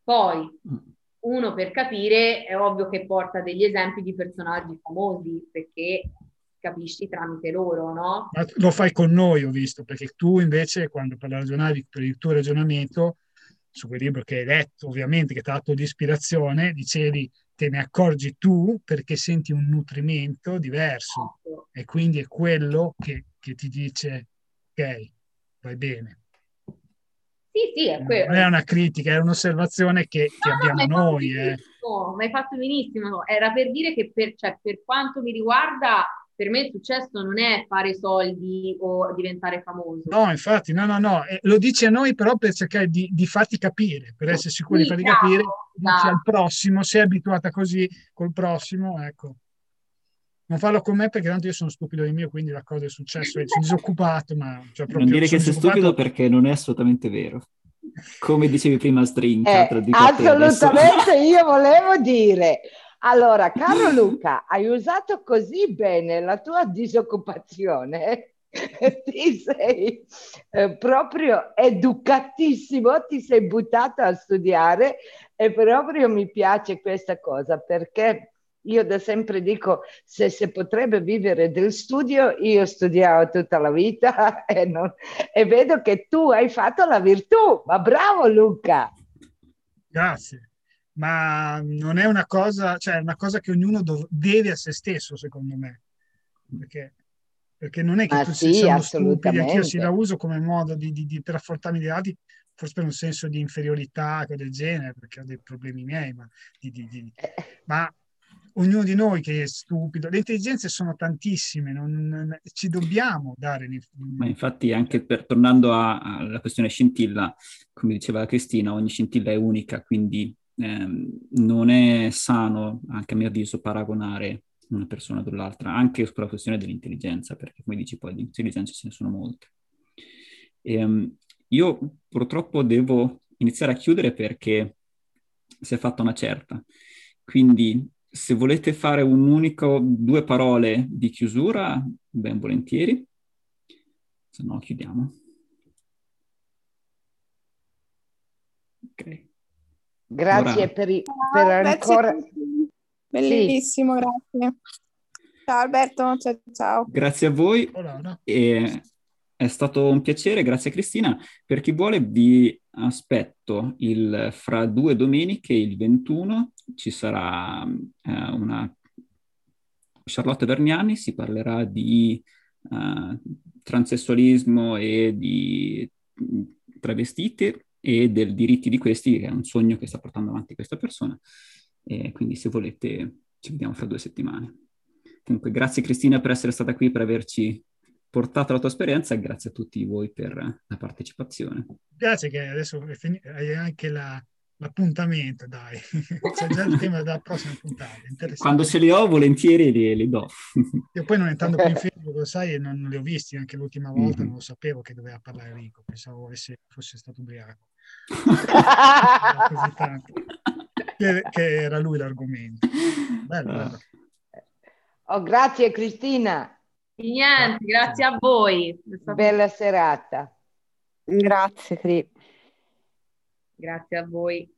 Poi, mm. uno per capire, è ovvio che porta degli esempi di personaggi famosi, perché capisci tramite loro, no? Ma lo fai con noi, ho visto, perché tu invece quando ragionavi per il tuo ragionamento su quel libro che hai letto, ovviamente, che ti ha dato di ispirazione, dicevi te ne accorgi tu perché senti un nutrimento diverso esatto. e quindi è quello che, che, ti dice ok, vai bene. Sì, sì, è quello. Non è una critica, è un'osservazione che, che no, abbiamo noi. Eh. Ma hai fatto benissimo. Era per dire che per, cioè, per quanto mi riguarda per me il successo non è fare soldi o diventare famoso. No, infatti, no, no, no, eh, lo dici a noi però per cercare di, di farti capire, per essere sicuri sì, di farti capire, dici al prossimo, sei abituata così col prossimo, ecco. Non farlo con me perché tanto io sono stupido di mio, quindi la cosa è successa, sono disoccupato, ma... Cioè, non dire che sei stupido perché non è assolutamente vero. Come dicevi prima, String. Eh, assolutamente, io volevo dire allora, caro Luca, hai usato così bene la tua disoccupazione ti sei eh, proprio educatissimo, ti sei buttato a studiare e proprio mi piace questa cosa perché io da sempre dico se si potrebbe vivere del studio, io studiavo tutta la vita e, non, e vedo che tu hai fatto la virtù, ma bravo Luca! Grazie ma non è una cosa, cioè è una cosa che ognuno dov- deve a se stesso, secondo me. Perché, perché non è che ah, tutti sì, siamo stupidi, anch'io sì la uso come modo di, di, di, per affrontarmi gli altri, forse per un senso di inferiorità o del genere, perché ho dei problemi miei, ma, di, ma ognuno di noi che è stupido, le intelligenze sono tantissime, non, non, ci dobbiamo dare. Ma infatti anche per, tornando alla questione scintilla, come diceva Cristina, ogni scintilla è unica, quindi eh, non è sano, anche a mio avviso, paragonare una persona con l'altra, anche sulla questione dell'intelligenza, perché come dici poi di intelligenza ce ne sono molte. E, um, io purtroppo devo iniziare a chiudere perché si è fatta una certa. Quindi se volete fare un unico, due parole di chiusura, ben volentieri, se no chiudiamo. Ok. Grazie Ora. per, per ancora... Bellissimo, sì. grazie. Ciao Alberto, ciao, ciao. Grazie a voi. E è stato un piacere, grazie Cristina. Per chi vuole vi aspetto il, fra due domeniche, il 21, ci sarà eh, una Charlotte Verniani, si parlerà di uh, transessualismo e di travestiti e dei diritti di questi, che è un sogno che sta portando avanti questa persona. E quindi se volete ci vediamo fra due settimane. Comunque grazie Cristina per essere stata qui, per averci portato la tua esperienza e grazie a tutti voi per la partecipazione. Grazie che adesso hai anche la, l'appuntamento, dai. C'è già il tema della prossima puntata. Quando ce li ho, volentieri li, li do. Io poi non entrando più in Facebook, lo sai, non, non, li ho visti anche l'ultima volta, mm-hmm. non lo sapevo che doveva parlare Rico, pensavo avesse, fosse stato ubriaco. che, che, era lui l'argomento. Bello, ah. bello. Oh, grazie Cristina. Niente, grazie a voi. Bella serata. Grazie, Cri. Grazie a voi.